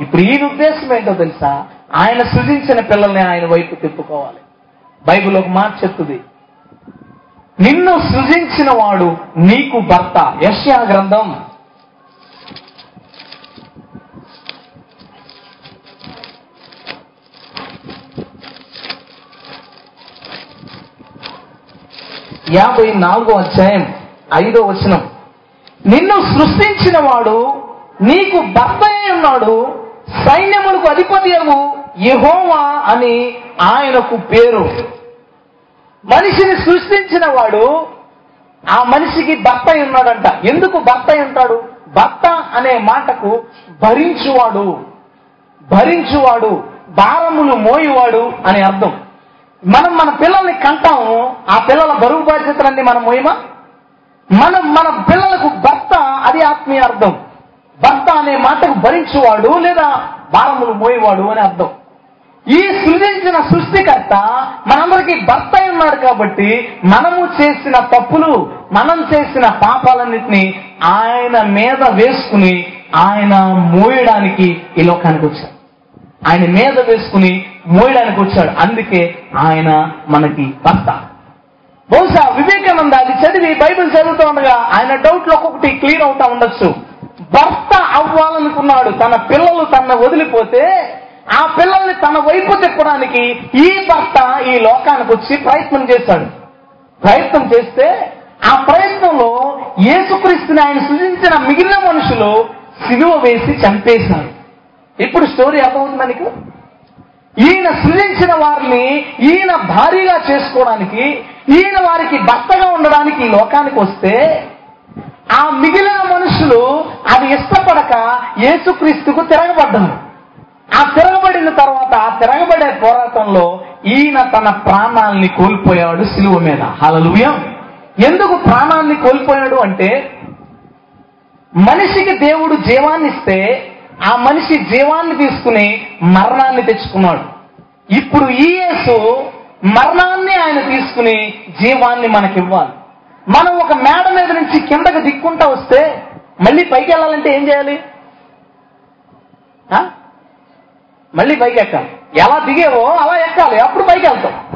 ఇప్పుడు ఈయన ఉద్దేశం ఏంటో తెలుసా? ఆయన సృజించిన పిల్లల్ని ఆయన వైపు తిప్పుకోవాలి. బైబిల్ ఒక మాట చెప్తుంది. నిన్ను సృజించిన వాడు నీకు భర్త. యశ్యా గ్రంథం యాభై నాలుగో అధ్యాయం ఐదో వచనం. నిన్ను సృష్టించిన వాడు నీకు భర్త అయి ఉన్నాడు సైన్యములకు అధిపతి యెహోవా అని ఆయనకు పేరు. మనిషిని సృష్టించిన వాడు ఆ మనిషికి భర్త అయి ఉన్నాడంట. ఎందుకు భర్త అయి ఉంటాడు? భర్త అనే మాటకు భరించువాడు. భరించువాడు భారములు మోయువాడు అని అర్థం. మనం మన పిల్లల్ని కంటాము ఆ పిల్లల బరువు బాధ్యతలన్నీ మనం మోయమా మనం మన పిల్లలకు భర్త అది ఆత్మీయ అర్థం. భర్త అనే మాటకు భరించువాడు లేదా భారములు మోయేవాడు అని అర్థం. ఈ సృజించిన సృష్టికర్త మనందరికీ భర్త అయి ఉన్నాడు కాబట్టి మనము చేసిన తప్పులు మనం చేసిన పాపాలన్నింటినీ ఆయన మీద వేసుకుని ఆయన మోయడానికి ఈ లోకానికి వచ్చారు ఆయన మీద వేసుకుని మోయడానికి వచ్చాడు. అందుకే ఆయన మనకి భర్త. బహుశా వివేకానంద అది చదివి బైబిల్ చదువుతూ ఉండగా ఆయన డౌట్లు ఒక్కొక్కటి క్లియర్ అవుతా ఉండొచ్చు. భర్త అవ్వాలనుకున్నాడు. తన పిల్లలు తన వదిలిపోతే ఆ పిల్లల్ని తన వైపు తిప్పడానికి ఈ భర్త ఈ లోకానికి వచ్చి ప్రయత్నం చేశాడు. ప్రయత్నం చేస్తే ఆ ప్రయత్నంలో యేసుక్రీస్తుని ఆయన సృజించిన మిగిలిన మనుషులు సిలువ వేసి చంపేశారు. ఇప్పుడు స్టోరీ అర్థమవుతుంది మనకు ఈయన సృజించిన వారిని ఈయన భారీగా చేసుకోవడానికి ఈయన వారికి భర్తగా ఉండడానికి ఈ లోకానికి వస్తే ఆ మిగిలిన మనుషులు అది ఇష్టపడక యేసుక్రీస్తుకు తిరగబడ్డారు. ఆ తిరగబడిన తర్వాత ఆ తిరగబడే పోరాటంలో ఈయన తన ప్రాణాల్ని కోల్పోయాడు సిలువ మీద. హలలుయం ఎందుకు ప్రాణాన్ని కోల్పోయాడు అంటే మనిషికి దేవుడు జీవాన్నిస్తే ఆ మనిషి జీవాన్ని తీసుకుని మరణాన్ని తెచ్చుకున్నాడు. ఇప్పుడు ఈ యేసు మరణాన్ని ఆయన తీసుకుని జీవాన్ని మనకివ్వాలి. మనం ఒక మేడ మీద నుంచి కిందకి దిక్కుంటా వస్తే మళ్ళీ పైకి వెళ్ళాలంటే ఏం చేయాలి? మళ్ళీ పైకి ఎక్కాలి. ఎలా దిగేవో అలా ఎక్కాలి. అప్పుడు పైకి వెళ్తాం.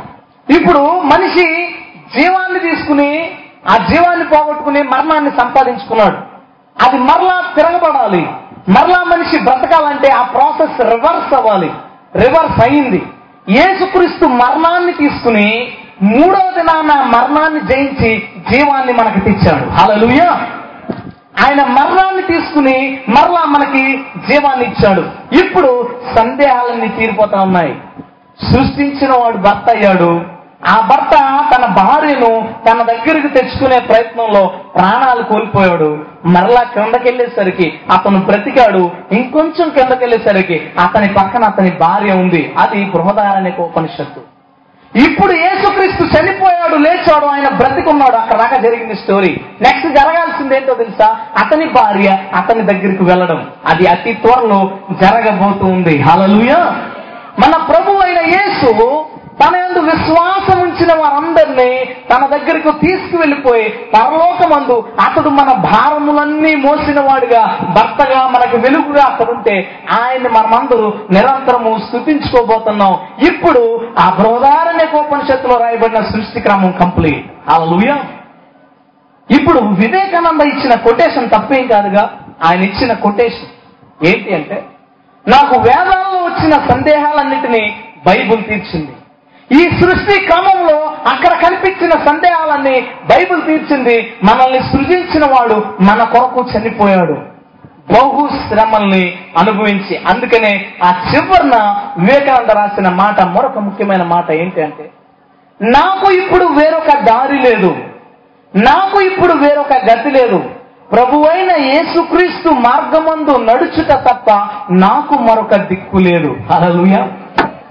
ఇప్పుడు మనిషి జీవాన్ని తీసుకుని ఆ జీవాన్ని పోగొట్టుకుని మరణాన్ని సంపాదించుకున్నాడు. అది మరలా తిరగబడాలి. మరలా మనిషి బ్రతకాలంటే ఆ ప్రాసెస్ రివర్స్ అవ్వాలి. రివర్స్ అయింది. యేసుక్రీస్తు మరణాన్ని తీసుకుని మూడో దినాన మరణాన్ని జయించి జీవాన్ని మనకి తెచ్చాడు. హలలుయ ఆయన మరణాన్ని తీసుకుని మరలా మనకి జీవాన్ని ఇచ్చాడు. ఇప్పుడు సందేహాలన్నీ తీరిపోతా ఉన్నాయి. సృష్టించిన వాడు భర్త అయ్యాడు. ఆ భర్త భార్యను తన దగ్గరికి తెచ్చుకునే ప్రయత్నంలో ప్రాణాలు కోల్పోయాడు. మరలా కిందకెళ్ళేసరికి అతను బ్రతికాడు. ఇంకొంచెం కిందకెళ్ళేసరికి అతని పక్కన అతని భార్య ఉంది. అది బృహదారనే ఉపనిషత్తు. ఇప్పుడు యేసుక్రీస్తు చనిపోయాడు లేచాడు ఆయన బ్రతికున్నాడు. అక్కడ దాకా జరిగింది స్టోరీ. నెక్స్ట్ జరగాల్సింది ఏంటో తెలుసా? అతని భార్య అతని దగ్గరికి వెళ్ళడం. అది అతి త్వరలో జరగబోతుంది హలలుయ మన ప్రభు అయిన యేసు తన ఎందు విశ్వాసం ఉంచిన వారందరినీ తన దగ్గరకు తీసుకువెళ్ళిపోయి పరలోకమందు అతడు మన భారములన్నీ మోసినవాడుగా భర్తగా మనకు వెలుగుగా అతడుంటే ఆయన్ని మనమందరూ నిరంతరము స్థుతించుకోబోతున్నాం ఇప్పుడు ఆ బృహదారణ్య కోపనిషత్తులో రాయబడిన సృష్టి క్రమం కంప్లీట్. అలా ఇప్పుడు వివేకానంద ఇచ్చిన కొటేషన్ తప్పేం కాదుగా? ఆయన ఇచ్చిన కొటేషన్ ఏంటి అంటే నాకు వేదాల్లో వచ్చిన సందేహాలన్నిటినీ బైబుల్ తీర్చింది. ఈ సృష్టి క్రమంలో అక్కడ కనిపించిన సందేహాలన్నీ బైబిల్ తీర్చింది. మనల్ని సృజించిన వాడు మన కొరకు చనిపోయాడు. బహు శ్రమల్ని అనుభవించి. అందుకనే ఆ చివరన వివేకానంద రాసిన మాట మరొక ముఖ్యమైన మాట ఏంటి అంటే నాకు ఇప్పుడు వేరొక దారి లేదు. నాకు ఇప్పుడు వేరొక గతి లేదు. ప్రభువైన యేసుక్రీస్తు మార్గమందు నడుచుట తప్ప నాకు మరొక దిక్కు లేదు. అలలుయా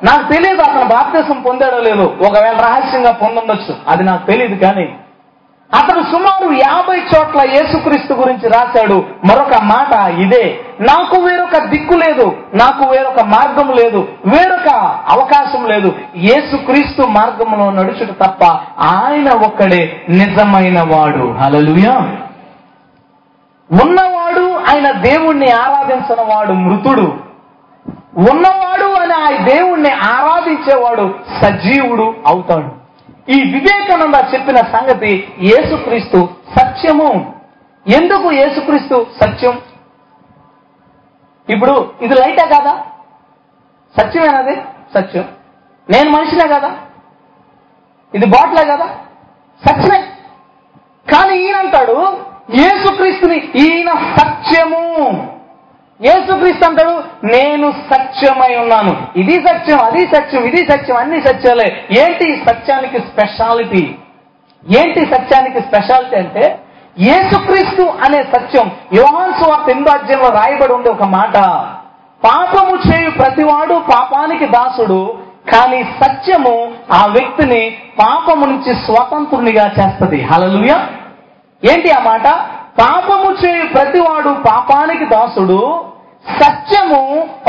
నాకు తెలియదు అతను బాప్తిసం పొందాడో లేదో. ఒకవేళ రహస్యంగా పొందుండొచ్చు. అది నాకు తెలియదు కానీ అతను సుమారు యాభై చోట్ల యేసుక్రీస్తు గురించి రాశాడు. మరొక మాట ఇదే. నాకు వేరొక దిక్కు లేదు. నాకు వేరొక మార్గం లేదు. వేరొక అవకాశం లేదు. యేసుక్రీస్తు మార్గంలో నడుచుట తప్ప ఆయన ఒక్కడే నిజమైన వాడు. హల్లెలూయా. ఉన్నవాడు ఆయన దేవుణ్ణి ఆరాధించిన వాడు మృతుడు. ఉన్నవాడు దేవుణ్ణి ఆరాధించేవాడు సజీవుడు అవుతాడు. ఈ వివేకానంద చెప్పిన సంగతి యేసుక్రీస్తు సత్యము. ఎందుకు యేసుక్రీస్తు సత్యం? ఇప్పుడు ఇది లైటా కాదా? సత్యమేనది? సత్యం. నేను మనిషినే కదా? ఇది బాట్లే కదా? సత్యమే. కానీ ఈయనంటాడు యేసుక్రీస్తుని ఈయన సత్యము. యేసుక్రీస్తు అంటాడు నేను సత్యమై ఉన్నాను. ఇది సత్యం అది సత్యం ఇది సత్యం అన్ని సత్యాలే. ఏంటి సత్యానికి స్పెషాలిటీ? ఏంటి సత్యానికి స్పెషాలిటీ అంటే యేసుక్రీస్తు అనే సత్యం యోహాన్ సువార్త ఎనిమిదో రాయబడి ఉండే ఒక మాట. పాపము చేయు ప్రతివాడు పాపానికి దాసుడు కానీ సత్యము ఆ వ్యక్తిని పాపము నుంచి స్వతంత్రునిగా చేస్తుంది. హలలుయ ఏంటి ఆ మాట? పాపము చేయు ప్రతివాడు పాపానికి దాసుడు సత్యము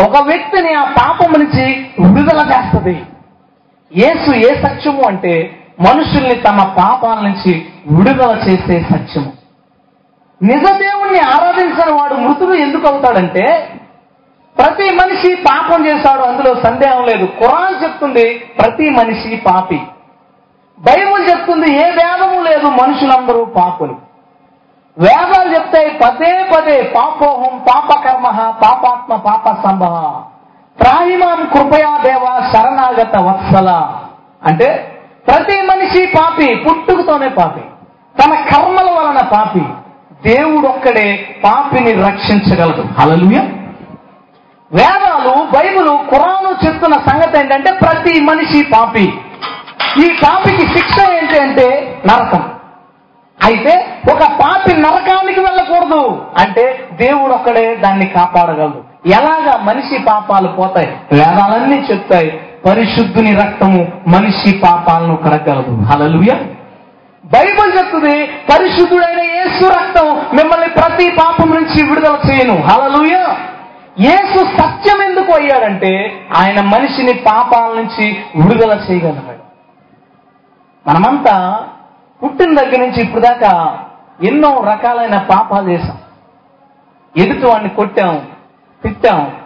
ఒక వ్యక్తిని ఆ పాపము నుంచి విడుదల చేస్తుంది. యేసు ఏ సత్యము అంటే మనుషుల్ని తమ పాపాల నుంచి విడుదల చేసే సత్యము. నిజదేవుణ్ణి ఆరాధించిన వాడు మృతుడు ఎందుకు అవుతాడంటే ప్రతి మనిషి పాపం చేశాడు అందులో సందేహం లేదు. ఖురాన్ చెప్తుంది ప్రతి మనిషి పాపి. బైబుల్ చెప్తుంది ఏ వేదము లేదు మనుషులందరూ పాపులు. వేదాలు చెప్తాయి పదే పదే పాపోహం పాపకర్మ పాపాత్మ పాప సంభవ త్రాహిమాం కృపయా దేవ శరణాగత వత్సల. అంటే ప్రతి మనిషి పాపి పుట్టుకతోనే పాపి. తన కర్మల వలన పాపి. దేవుడొక్కడే పాపిని రక్షించగలదు హల్లెలూయ. వేదాలు బైబిలు కురాను చెప్తున్న సంగతి ఏంటంటే ప్రతి మనిషి పాపి. ఈ పాపికి శిక్ష ఏంటి అంటే నరకం. అయితే ఒక పాపి నరకానికి వెళ్ళకూడదు. అంటే దేవుడు ఒక్కడే దాన్ని కాపాడగలడు. ఎలాగా మనిషి పాపాలు పోతాయి? వేదాలన్నీ చెప్తాయి. పరిశుద్ధుని రక్తము మనిషి పాపాలను కడగలదు. హలలుయ బైబిల్ చెప్తుంది పరిశుద్ధుడైన యేసు రక్తం మిమ్మల్ని ప్రతి పాపం నుంచి విడుదల చేయను. హలలుయ యేసు సత్యం ఎందుకు అయ్యాడంటే ఆయన మనిషిని పాపాల నుంచి విడుదల చేయగలిగాడు. మనమంతా పుట్టిన దగ్గర నుంచి ఇప్పుడు దాకా ఎన్నో రకాలైన పాపాలు చేశాం. ఎదుటి వాడిని కొట్టాం తిట్టాం.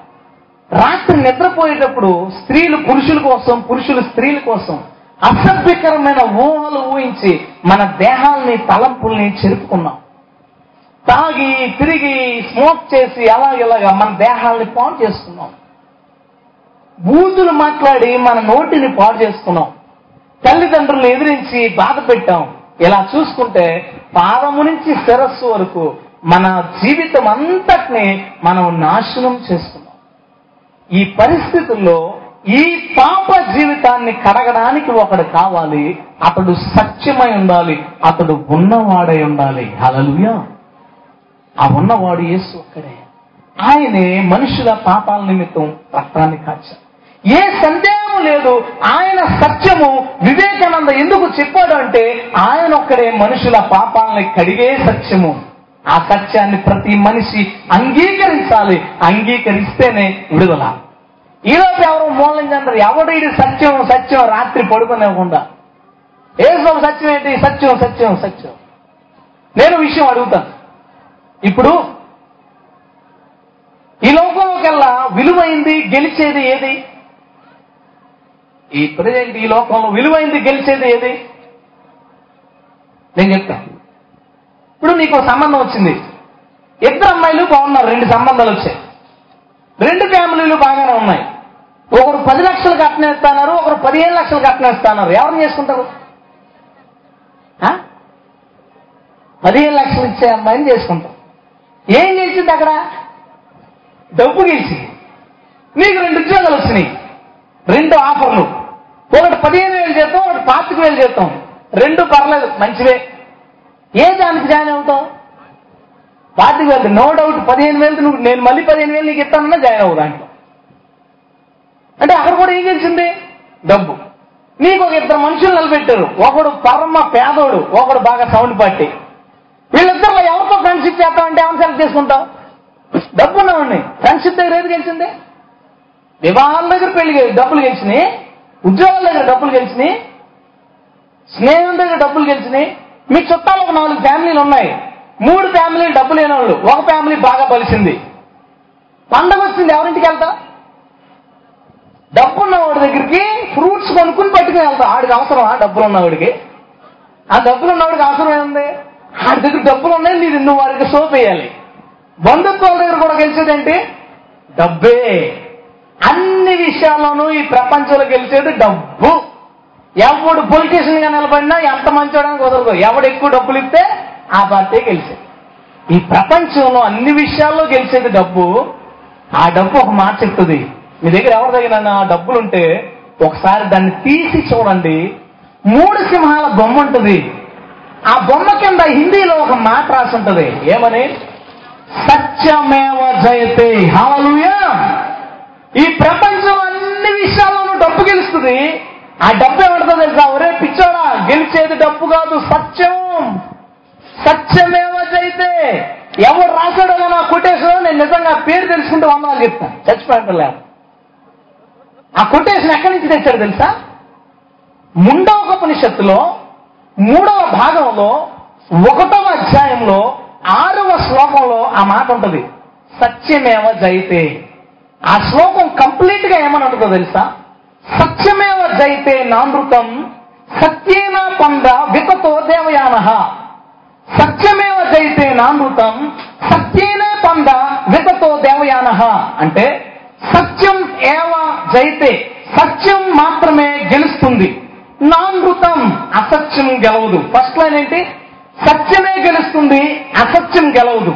రాత్రి నిద్రపోయేటప్పుడు స్త్రీలు పురుషుల కోసం పురుషులు స్త్రీల కోసం అసభ్యకరమైన ఊహలు ఊహించి మన దేహాల్ని తలంపుల్ని చెరుపుకున్నాం. తాగి తిరిగి స్మోక్ చేసి అలాగలాగా మన దేహాల్ని పాడు చేసుకున్నాం. బూతులు మాట్లాడి మన నోటిని పాడు చేసుకున్నాం. తల్లిదండ్రులను ఎదిరించి బాధ పెట్టాం. ఇలా చూసుకుంటే పాదము నుంచి శిరస్సు వరకు మన జీవితం అంతటిని మనం నాశనం చేస్తున్నాం ఈ పరిస్థితుల్లో ఈ పాప జీవితాన్ని కడగడానికి ఒకడు కావాలి అతడు సత్యమై ఉండాలి అతడు ఉన్నవాడై ఉండాలి. హలలుయా ఆ ఉన్నవాడు యేసు ఒక్కడే. ఆయనే మనుషుల పాపాల నిమిత్తం రక్తాన్ని కాచారు ఏ సందేహం లేదు. ఆయన సత్యము వివేకానంద ఎందుకు చెప్పాడు అంటే ఆయన ఒక్కడే మనుషుల పాపాలని కడిగే సత్యము. ఆ సత్యాన్ని ప్రతి మనిషి అంగీకరించాలి. అంగీకరిస్తేనే విడుదల. ఈరోజు ఎవరు మూలం చెందరు? సత్యం సత్యం? రాత్రి పడుకునేకుండా ఏదో సత్యం ఏంటి? సత్యం సత్యం సత్యం. నేను విషయం అడుగుతాను. ఇప్పుడు ఈ లోకంలోకెల్లా విలువైంది గెలిచేది ఏది? ఈ ప్రజెంట్ ఈ లోకంలో విలువైంది గెలిచేది ఏది? నేను చెప్తా. ఇప్పుడు నీకు సంబంధం వచ్చింది. ఇద్దరు అమ్మాయిలు బాగున్నారు రెండు సంబంధాలు వచ్చాయి. రెండు ఫ్యామిలీలు బాగానే ఉన్నాయి. ఒకరు పది లక్షలు కట్టనేస్తున్నారు ఒకరు పదిహేను లక్షలు కట్టనేస్తున్నారు ఎవరిని చేసుకుంటారు? ఆ? పదిహేను లక్షలు ఇచ్చే అమ్మాయిని చేసుకుంటాం ఏం గెలిచింది అక్కడ? డబ్బు గెలిచింది నీకు రెండు ఉద్యోగాలు వచ్చినాయి. రెండు ఆఫర్లు. ఒకటి పదిహేను వేలు చేస్తాం ఒకటి పాతిక వేలు చేస్తాం. రెండు పర్లేదు మంచివే. ఏ దానికి జాయిన్ అవుతావు? పాతిక వేలు. నో డౌట్ పదిహేను వేలు నువ్వు నేను మళ్ళీ పదిహేను వేలు నీకు ఇస్తానన్నా జాయిన్ అవ్వు దాంట్లో. అంటే అక్కడ కూడా ఏం గెలిచింది డబ్బు. నీకు ఒక ఇద్దరు మనుషులు నిలబెట్టారు. ఒకడు పరమ పేదోడు ఒకడు బాగా సౌండ్ పార్టీ. వీళ్ళిద్దరిలో ఎవరితో ఫ్రెండ్షిప్ చేస్తామంటే ఎవరిని సెలెక్ట్ చేసుకుంటావు? డబ్బు ఉన్నామండి ఫ్రెండ్షిప్ దగ్గర ఏది గెలిచింది? వివాహాల దగ్గర పెళ్ళి డబ్బులు గెలిచినాయి. ఉద్యోగాల దగ్గర డబ్బులు గెలిచినాయి స్నేహం దగ్గర డబ్బులు గెలిచినాయి. మీ చుట్టాలు ఒక నాలుగు ఫ్యామిలీలు ఉన్నాయి. మూడు ఫ్యామిలీలు డబ్బు లేని వాళ్ళు ఒక ఫ్యామిలీ బాగా బలిసింది. పండగ వచ్చింది ఎవరింటికి వెళ్తా? డబ్బు ఉన్నవాడి దగ్గరికి ఫ్రూట్స్ కొనుక్కుని పట్టుకుని వెళ్తా. ఆడికి అవసరమా డబ్బులు ఉన్నవాడికి ఆ డబ్బులు ఉన్నవాడికి అవసరం ఏముంది ఆడి దగ్గర డబ్బులు ఉన్నాయి నీది నువ్వు వాడికి సోప్ వేయాలి బంధుత్వాల దగ్గర కూడా గెలిచేదేంటి డబ్బే. అన్ని విషయాల్లోనూ ఈ ప్రపంచంలో గెలిచేది డబ్బు. ఎవడు పొలిటీషియన్గా నిలబడినా ఎంత మంచోడానికి కుదరదు. ఎవడు ఎక్కువ డబ్బులు ఇస్తే ఆ పార్టీ గెలిచేది. ఈ ప్రపంచంలో అన్ని విషయాల్లో గెలిచేది డబ్బు. ఆ డబ్బు ఒక మాట చెప్తుంది. మీ దగ్గర ఎవరి దగ్గర డబ్బులు ఉంటే ఒకసారి దాన్ని తీసి చూడండి. మూడు సింహాల బొమ్మ ఉంటుంది. ఆ బొమ్మ కింద హిందీలో ఒక మాట రాసి ఉంటుంది. ఏమని? సత్యమేవ జయతే. హాలూయా ఈ ప్రపంచం అన్ని విషయాల్లోనూ డబ్బు గెలుస్తుంది. ఆ డబ్బు ఏమంటుందో తెలుసా? ఒరే పిచ్చోడా గెలిచేది డబ్బు కాదు సత్యం. సత్యమేవ జైతే ఎవరు రాశాడో నా కొటేషన్ నేను నిజంగా పేరు తెలుసుకుంటూ వందనాలు చెప్తాను చచ్చిపోయింటలే ఆ కొటేషన్ ఎక్కడి నుంచి తెచ్చాడు తెలుసా? ముండోపనిషత్తులో మూడవ భాగంలో ఒకటవ అధ్యాయంలో ఆరవ శ్లోకంలో ఆ మాట ఉంటుంది. సత్యమేవ జైతే ఆ శ్లోకం కంప్లీట్గా ఏమని తెలుసా? సత్యమేవ జైతే నామృతం సత్యేన పంద విపతో దేవయాన. సత్యమేవ జైతే నామృతం సత్యేన పంద విపతో దేవయాన. అంటే సత్యం ఏవ జైతే సత్యం మాత్రమే గెలుస్తుంది. నామృతం అసత్యం గెలవదు. ఫస్ట్ లైన్ ఏంటి? సత్యమే గెలుస్తుంది అసత్యం గెలవదు.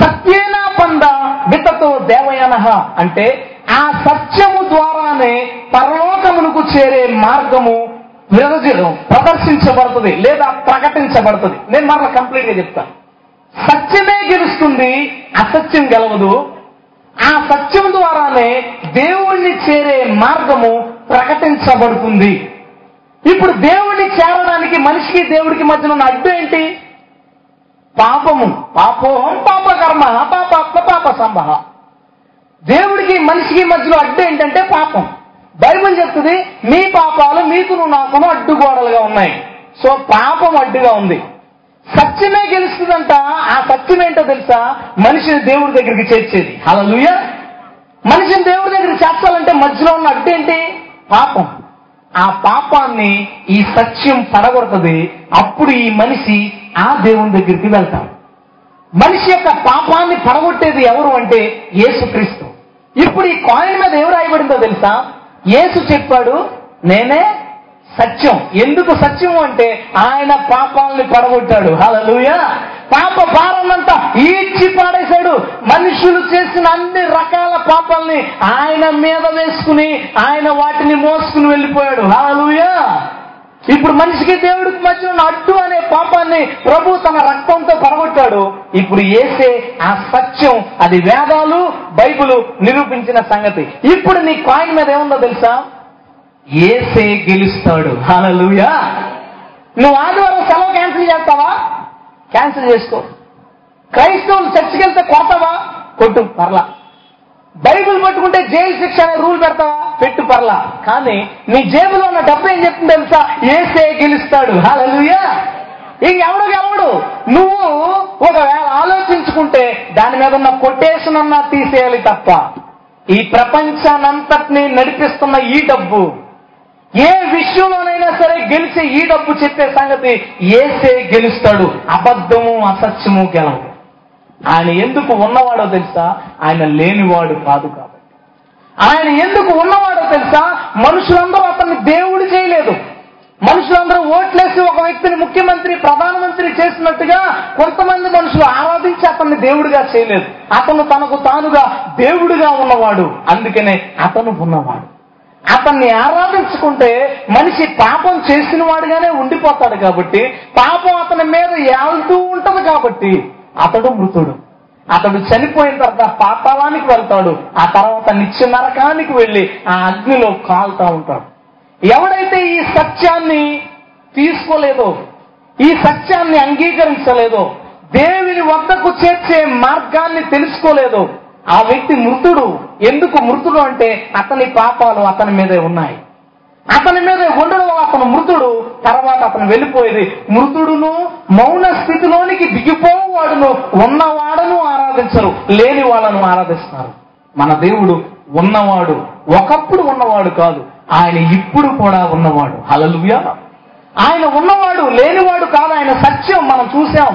సత్యేనా పంద వితతో దేవయనహ అంటే ఆ సత్యము ద్వారానే పరలోకమునకు చేరే మార్గము విరజ ప్రదర్శించబడుతుంది లేదా ప్రకటించబడుతుంది. నేను మరలా కంప్లీట్గా చెప్తాను సత్యమే గెలుస్తుంది అసత్యం గెలవదు. ఆ సత్యం ద్వారానే దేవుణ్ణి చేరే మార్గము ప్రకటించబడుతుంది. ఇప్పుడు దేవుణ్ణి చేరడానికి మనిషికి దేవుడికి మధ్యన ఉన్న అడ్డు ఏంటి? పాపము. పాపోహం పాపకర్మ పాపాత్మ పాప సంభవ. దేవుడికి మనిషికి మధ్యలో అడ్డు ఏంటంటే పాపం. బైబిల్ చెప్తుంది మీ పాపాలు మీకును నాకును అడ్డుగోడలుగా ఉన్నాయి. సో పాపం అడ్డుగా ఉంది. సత్యమే గెలుస్తుందంట. ఆ సత్యం ఏంటో తెలుసా? మనిషిని దేవుడి దగ్గరికి చేర్చేది. లూయ మనిషిని దేవుడి దగ్గరికి చేర్చాలంటే మధ్యలో ఉన్న అడ్డు ఏంటి? పాపం. ఆ పాపాన్ని ఈ సత్యం పడగొడుతుంది. అప్పుడు ఈ మనిషి ఆ దేవుని దగ్గరికి వెళ్తాం. మనిషి యొక్క పాపాన్ని పడగొట్టేది ఎవరు అంటే యేసుక్రీస్తు. ఇప్పుడు ఈ కాయిన్ మీద ఎవరు రాయబడిందో తెలుసా? యేసు చెప్పాడు నేనే సత్యం. ఎందుకు సత్యం అంటే ఆయన పాపాలని పడగొట్టాడు. హలలుయ పాప భారాన్నంతా ఈడ్చి పాడేశాడు. మనుషులు చేసిన అన్ని రకాల పాపాలని ఆయన మీద వేసుకుని ఆయన వాటిని మోసుకుని వెళ్ళిపోయాడు. హల్లెలూయా! ఇప్పుడు మనిషికి దేవుడికి మధ్య ఉన్న అడ్డు అనే పాపాన్ని ప్రభు తన రక్తంతో పడగొట్టాడు ఇప్పుడు ఏసే ఆ సత్యం అది వేదాలు బైబిల్ నిరూపించిన సంగతి. ఇప్పుడు నీ కాయిన్ మీద ఏముందో తెలుసా? ఏసే గెలుస్తాడు. హలలుయా నువ్వు ఆదివారం సెలవు క్యాన్సిల్ చేస్తావా? క్యాన్సిల్ చేసుకో. క్రైస్తవులు చర్చికి వెళ్తే కొడతావా? కొట్టు పర్లా బైబిల్ పట్టుకుంటే జైలు శిక్ష అనే రూల్ పెడతావా? పెట్టు పర్లా. కానీ నీ జేబులో ఉన్న డబ్బు ఏం చెప్తుంది తెలుసా? ఏసే గెలుస్తాడు. హల్లెలూయా. ఇంక ఎవడు గెలవడు? నువ్వు ఒకవేళ ఆలోచించుకుంటే దాని మీద ఉన్న కొటేషన్ అన్నా తీసేయాలి తప్ప. ఈ ప్రపంచానంతటిని నడిపిస్తున్న ఈ డబ్బు ఏ విషయంలోనైనా సరే గెలిచే ఈ డబ్బు చెప్పే సంగతి ఏసే గెలుస్తాడు. అబద్ధము అసత్యము గెలవు. ఆయన ఎందుకు ఉన్నవాడో తెలుసా? ఆయన లేనివాడు కాదు కాబట్టి. ఆయన ఎందుకు ఉన్నవాడో తెలుసా? మనుషులందరూ అతన్ని దేవుడు చేయలేదు. మనుషులందరూ ఓట్లేసి ఒక వ్యక్తిని ముఖ్యమంత్రి ప్రధానమంత్రి చేసినట్టుగా కొంతమంది మనుషులు ఆరాధించి అతన్ని దేవుడిగా చేయలేదు. అతను తనకు తానుగా దేవుడిగా ఉన్నవాడు. అందుకనే అతను ఉన్నవాడు. అతన్ని ఆరాధించుకుంటే మనిషి పాపం చేసిన వాడుగానే ఉండిపోతాడు కాబట్టి పాపం అతని మీద ఏళ్తూ ఉంటది కాబట్టి అతడు మృతుడు. అతడు చనిపోయిన తర్వాత పాతాళానికి వెళ్తాడు. ఆ తర్వాత నిత్య నరకానికి వెళ్ళి ఆ అగ్నిలో కాలుతా ఉంటాడు. ఎవడైతే ఈ సత్యాన్ని తీసుకోలేదో ఈ సత్యాన్ని అంగీకరించలేదో దేవుని వద్దకు చేర్చే మార్గాన్ని తెలుసుకోలేదో ఆ వ్యక్తి మృతుడు. ఎందుకు మృతుడు అంటే అతని పాపాలు అతని మీదే ఉన్నాయి. అతని మీద ఉండడం అతను మృతుడు తర్వాత అతను వెళ్ళిపోయేది మృతుడును మౌన స్థితిలోనికి దిగిపోవాడును ఉన్నవాడను ఆరాధించరు లేని వాళ్ళను ఆరాధిస్తారు. మన దేవుడు ఉన్నవాడు ఒకప్పుడు ఉన్నవాడు కాదు ఆయన ఇప్పుడు కూడా ఉన్నవాడు. హలలుయా ఆయన ఉన్నవాడు లేనివాడు కాదు ఆయన సత్యం మనం చూసాం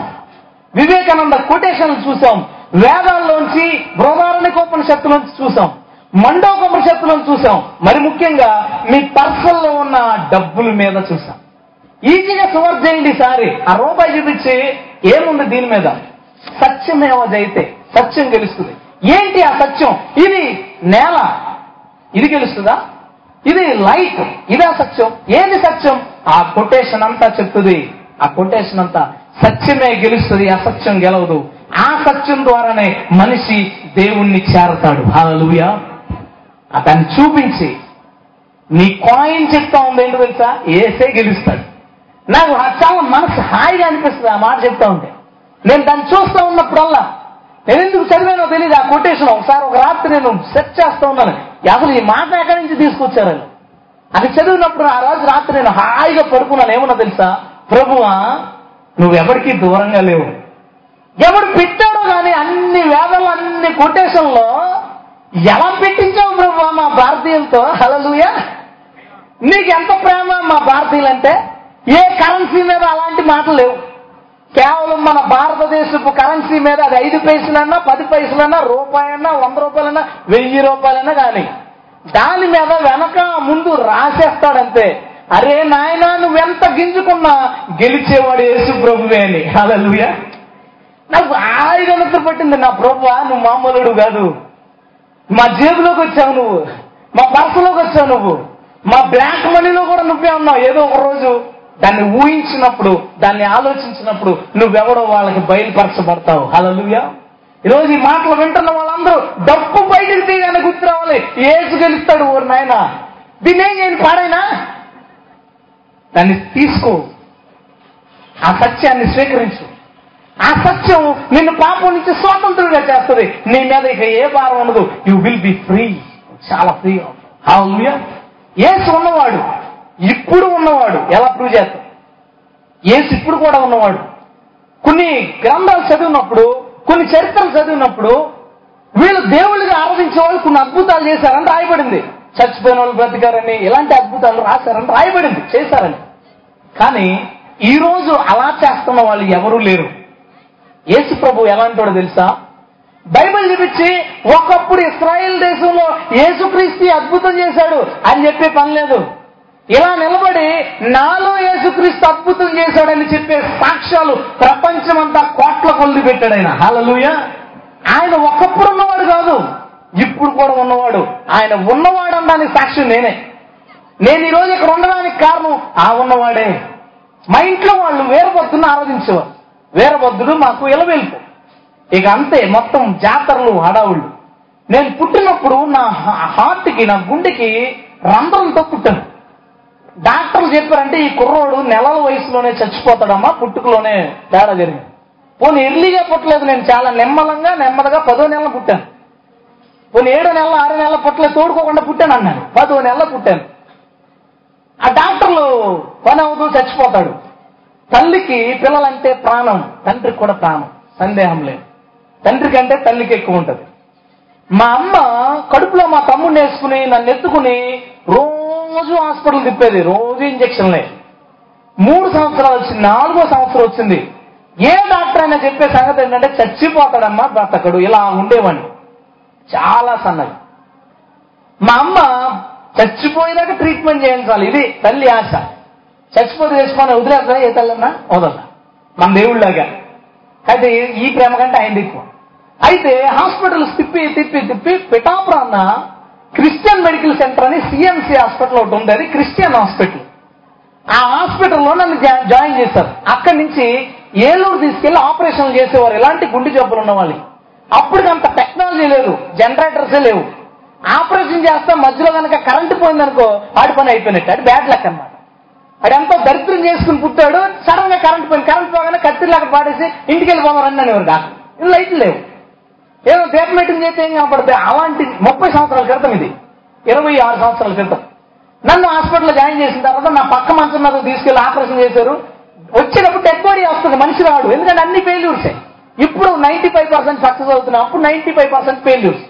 వివేకానంద కొటేషన్లు చూసాం వేదాల్లోంచి బృహదారణికోపనిషత్తులోంచి చూసాం మండోపనిషత్తులను చూసాం మరి ముఖ్యంగా మీ పర్సల్లో ఉన్న డబ్బుల మీద చూసాం ఈజీగా సువర్ చేయండి ఈసారి ఆ రూపాయి చూపించి ఏముంది దీని మీద? సత్యమేవ జయితే సత్యం గెలుస్తుంది. ఏంటి ఆ సత్యం? ఇది నేల. ఇది గెలుస్తుందా? ఇది లైట్. ఇదా సత్యం. ఏది సత్యం? ఆ కొటేషన్ అంతా చెప్తుంది. ఆ కొటేషన్ అంతా సత్యమే గెలుస్తుంది. అసత్యం గెలవదు. ఆ సత్యం ద్వారానే మనిషి దేవుణ్ణి చేరతాడు. హాలూయా అతన్ని చూపించి నీ కాయిన్ చెప్తా ఉంది ఏంటో తెలుసా? ఏసే గెలుస్తాడు. నాకు చాలా మనసు హాయిగా అనిపిస్తుంది ఆ మాట చెప్తా ఉంటే. నేను దాన్ని చూస్తూ ఉన్నప్పుడల్లా నేను ఎందుకు చదివానో తెలియదు ఆ కొటేషన్ ఒకసారి ఒక రాత్రి నేను సెర్చ్ చేస్తూ ఉన్నాను. అసలు ఈ మాట ఎక్కడి నుంచి తీసుకొచ్చారని అది చదివినప్పుడు ఆ రోజు రాత్రి నేను హాయిగా పడుకున్నాను. ఏమన్నా తెలుసా? ప్రభువా నువ్వెవరికీ దూరంగా లేవు. ఎవడు పెట్టాడో కానీ అన్ని వేదలు అన్ని కొటేషన్లో ఎలా పెట్టించావు ప్రభు మా భారతీయులతో? హలలుయ నీకు ఎంత ప్రేమ మా భారతీయులంటే? ఏ కరెన్సీ మీద అలాంటి మాటలు లేవు. కేవలం మన భారతదేశపు కరెన్సీ మీద అది ఐదు పైసలన్నా పది పైసలన్నా రూపాయన్నా వంద రూపాయలన్నా వెయ్యి రూపాయలన్నా కానీ దాని మీద వెనక ముందు రాసేస్తాడంతే. అరే నాయనా నువ్వెంత గింజుకున్నా గెలిచేవాడు యేసు ప్రభువే అని. హల్లెలూయా. నాకు ఆయుధనతో పట్టింది నా ప్రభు నువ్వు మామూలుడు కాదు. మా జేబులోకి వచ్చావు నువ్వు. మా పర్సులోకి వచ్చావు నువ్వు. మా బ్లాక్ మనీలో కూడా నువ్వే ఉన్నావు. ఏదో ఒక రోజు దాన్ని ఊహించినప్పుడు దాన్ని ఆలోచించినప్పుడు నువ్వెవడో వాళ్ళకి బయలుపరచబడతావు. హల్లెలూయా. ఈరోజు ఈ మాటలు వింటున్న వాళ్ళందరూ డప్పు బయటికి తీయగానే గుర్తు రావాలి. ఏసు గెలుస్తాడు ఓరు నాయన. దీన్నేం ఏం పాడైనా? దాన్ని తీసుకో. ఆ సత్యాన్ని స్వీకరించు. ఆ సత్యం నిన్ను పాపం నుంచి స్వాతంత్రుడిగా చేస్తుంది. నీ మీద ఇక ఏ భారం ఉండదు. యు విల్ బి ఫ్రీ చాలా ఫ్రీ హల్లెలూయా ఏసు ఉన్నవాడు ఇప్పుడు ఉన్నవాడు ఎలా ప్రూవ్ చేస్తాం? ఏసు ఇప్పుడు కూడా ఉన్నవాడు. కొన్ని గ్రంథాలు చదివినప్పుడు కొన్ని చరిత్రలు చదివినప్పుడు వీళ్ళు దేవుళ్ళుగా ఆరాధించే వాళ్ళు కొన్ని అద్భుతాలు చేశారని రాయబడింది. చచ్చిపోయిన వాళ్ళు బ్రతికారని ఇలాంటి అద్భుతాలు రాశారని రాయబడింది చేశారని. కానీ ఈ రోజు అలా చేస్తున్న వాళ్ళు ఎవరూ లేరు. యేసు ప్రభు ఎలాంటోడో తెలుసా? బైబిల్ చూపించి ఒకప్పుడు ఇస్రాయేల్ దేశంలో యేసుక్రీస్తు అద్భుతం చేశాడు అని చెప్పే పని లేదు. ఇలా నిలబడి నాలో యేసుక్రీస్తు అద్భుతం చేశాడని చెప్పే సాక్ష్యాలు ప్రపంచమంతా కోట్ల కొలిది పెట్టాడు ఆయన. హలలుయ ఆయన ఒకప్పుడు ఉన్నవాడు కాదు ఇప్పుడు కూడా ఉన్నవాడు. ఆయన ఉన్నవాడు అనడానికి సాక్ష్యం నేనే. నేను ఈరోజు ఇక్కడ ఉండడానికి కారణం ఆ ఉన్నవాడే. మా ఇంట్లో వాళ్ళు వీరభద్రుని ఆరాధించేవారు. వీరభద్రుడు మాకు ఇలవెల్పు. ఇక అంతే మొత్తం జాతరలు హడావుళ్ళు. నేను పుట్టినప్పుడు నా హార్ట్కి నా గుండెకి రంధ్రంతో పుట్టాను డాక్టర్లు చెప్పారంటే ఈ కుర్రోడు నెలల వయసులోనే చచ్చిపోతాడమ్మా పుట్టుకలోనే తేడా జరిగింది. పోనీ ఎర్లీగా పుట్టలేదు నేను చాలా నెమ్మలంగా నెమ్మదిగా పదో నెలలు పుట్టాను. పోనీ ఏడో నెలలు ఆరో నెలల పుట్టలేదు తోడుకోకుండా పుట్టాను అన్నాను పదో నెలలు పుట్టాను. ఆ డాక్టర్లు పని అవుతూ చచ్చిపోతాడు. తల్లికి పిల్లలంటే ప్రాణం తండ్రికి కూడా ప్రాణం. సందేహం లేదు. తండ్రి కంటే తల్లికి ఎక్కువ ఉంటుంది. మా అమ్మ కడుపులో మా తమ్ముడిని వేసుకుని నన్ను ఎత్తుకుని రోజు హాస్పిటల్ తిప్పేది. రోజు ఇంజక్షన్లే. మూడు సంవత్సరాలు వచ్చింది నాలుగో సంవత్సరం వచ్చింది. ఏ డాక్టర్ అయినా చెప్పే సంగతి ఏంటంటే చచ్చిపోతాడమ్మా బ్రతకడు ఇలా ఉండేవాడిని. చాలా సన్నగా. మా అమ్మ చచ్చిపోయేదాకా ట్రీట్మెంట్ చేయించాలి. ఇది తల్లి ఆశ. చచ్చిపోతే చచ్చిపోయిన వదిలేస్తా ఏ తల్లన్నా? వదలదా మన దేవుళ్ళగా అయితే ఈ ప్రేమ కంటే ఆయన ఎక్కువ. అయితే హాస్పిటల్స్ తిప్పి తిప్పి తిప్పి పిఠాపురాన్న క్రిస్టియన్ మెడికల్ సెంటర్ అని సిఎంసి హాస్పిటల్ ఒకటి ఉంది. అది క్రిస్టియన్ హాస్పిటల్. ఆ హాస్పిటల్లో నన్ను జా- జాయిన్ చేశారు. అక్కడి నుంచి ఏలూరు తీసుకెళ్ళి ఆపరేషన్లు చేసేవారు. ఎలాంటి గుండె జబ్బులు ఉన్న వాళ్ళకి అంత టెక్నాలజీ లేదు. జనరేటర్సే లేవు. ఆపరేషన్ చేస్తే మధ్యలో కనుక కరెంటు పోయిందనుకో ఆడి పని అయిపోయినట్టు. అది బ్యాడ్ లక్ అన్నమాట. అడంతా దరిద్రం చేసుకుని పుట్టాడు. సడన్గా కరెంట్ పోయింది. కరెంట్ పోగానే కత్తిలాగా పాడేసి ఇంటికి వెళ్ళిపోమని రండి అనేవారు డాక్టర్ లైట్లు లేవు. ఏదో పేపర్ మీటింగ్ చేస్తే ఏం కనపడతాయి? అలాంటి ముప్పై సంవత్సరాల క్రితం ఇది. ఇరవై ఆరు సంవత్సరాల క్రితం. నన్ను హాస్పిటల్లో జాయిన్ చేసిన తర్వాత నా పక్క మంచం నాకు తీసుకెళ్ళి ఆపరేషన్ చేశారు. వచ్చినప్పుడు డెడ్ బాడీ వస్తుంది. మనిషి రాడు. ఎందుకంటే అన్ని ఫెయిల్యూర్సే ఇప్పుడు నైన్టీ ఫైవ్ పర్సెంట్ సక్సెస్ అవుతున్నాయి అప్పుడు నైన్టీ ఫైవ్ పర్సెంట్ ఫెయిల్యూర్స్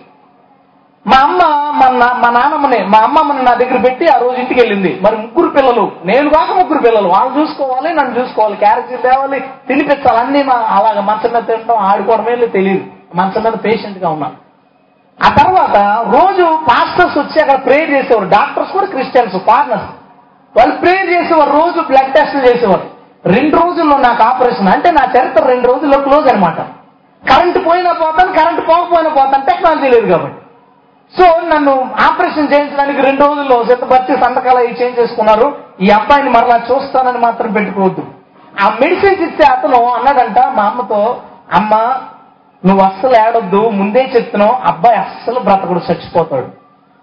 మా అమ్మ మా నా- మా నాన్నమ్మని మా అమ్మమ్మని నా దగ్గర పెట్టి ఆ రోజు ఇంటికి వెళ్ళింది. మరి ముగ్గురు పిల్లలు. నేను కాక ముగ్గురు పిల్లలు. వాళ్ళు చూసుకోవాలి నన్ను చూసుకోవాలి క్యారెక్టర్ తేవాలి తినిపించాలి అన్ని మా అలాగ మంచం మీద తినడం ఆడుకోవడమే లేదు తెలియదు. మంచం మీద పేషెంట్గా ఉన్నాను. ఆ తర్వాత రోజు పాస్టర్స్ వచ్చి అక్కడ ప్రేయర్ చేసేవారు. డాక్టర్స్ కూడా క్రిస్టియన్స్ పార్ట్నర్స్ వాళ్ళు ప్రేయర్ చేసేవారు రోజు బ్లడ్ టెస్ట్లు చేసేవారు. రెండు రోజుల్లో నాకు ఆపరేషన్ అంటే నా చరిత్ర రెండు రోజుల్లో క్లోజ్ అనమాట. కరెంట్ పోయినా పోతాను కరెంట్ పోకపోయినా పోతాను టెక్నాలజీ లేదు కాబట్టి. సో నన్ను ఆపరేషన్ చేయించడానికి రెండు రోజుల్లో సిద్ధపరిచి సంతకాలు అవి చేంజ్ చేసుకున్నారు. ఈ అబ్బాయిని మరలా చూస్తానని మాత్రం పెట్టుకోవద్దు. ఆ మెడిసిన్స్ ఇస్తే అతను అన్నాడంట మా అమ్మతో అమ్మ నువ్వు అస్సలు ఏడొద్దు ముందే చెప్తున్నావు అబ్బాయి అస్సలు బ్రతకడు చచ్చిపోతాడు.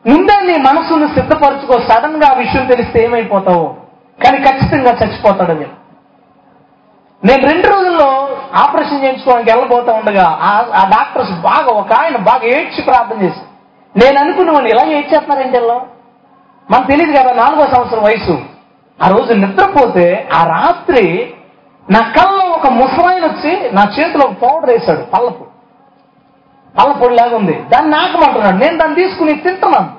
ముందే నీ మనసును సిద్ధపరచుకో సడన్గా ఆ విషయం తెలిస్తే ఏమైపోతావు? కానీ ఖచ్చితంగా చచ్చిపోతాడు అది నేను రెండు రోజుల్లో ఆపరేషన్ చేయించుకోవడానికి వెళ్ళబోతా ఉండగా ఆ- ఆ డాక్టర్స్ బాగా ఒక ఆయన బాగా ఏడ్చి ప్రార్థన చేసి నేను అనుకునేవాడిని ఇలా ఏడ్చేస్తున్నారంటే వీళ్ళు? మనకు తెలియదు కదా నాలుగో సంవత్సరం వయసు. ఆ రోజు నిద్రపోతే ఆ రాత్రి నా కళ్ళలో ఒక ముసలాయన వచ్చి నా చేతిలో పౌడర్ వేశాడు పల్లపు. పల్లపొడి లాగా ఉంది. దాన్ని నాకమంటున్నాడు. నేను దాన్ని తీసుకుని తింటున్నాను.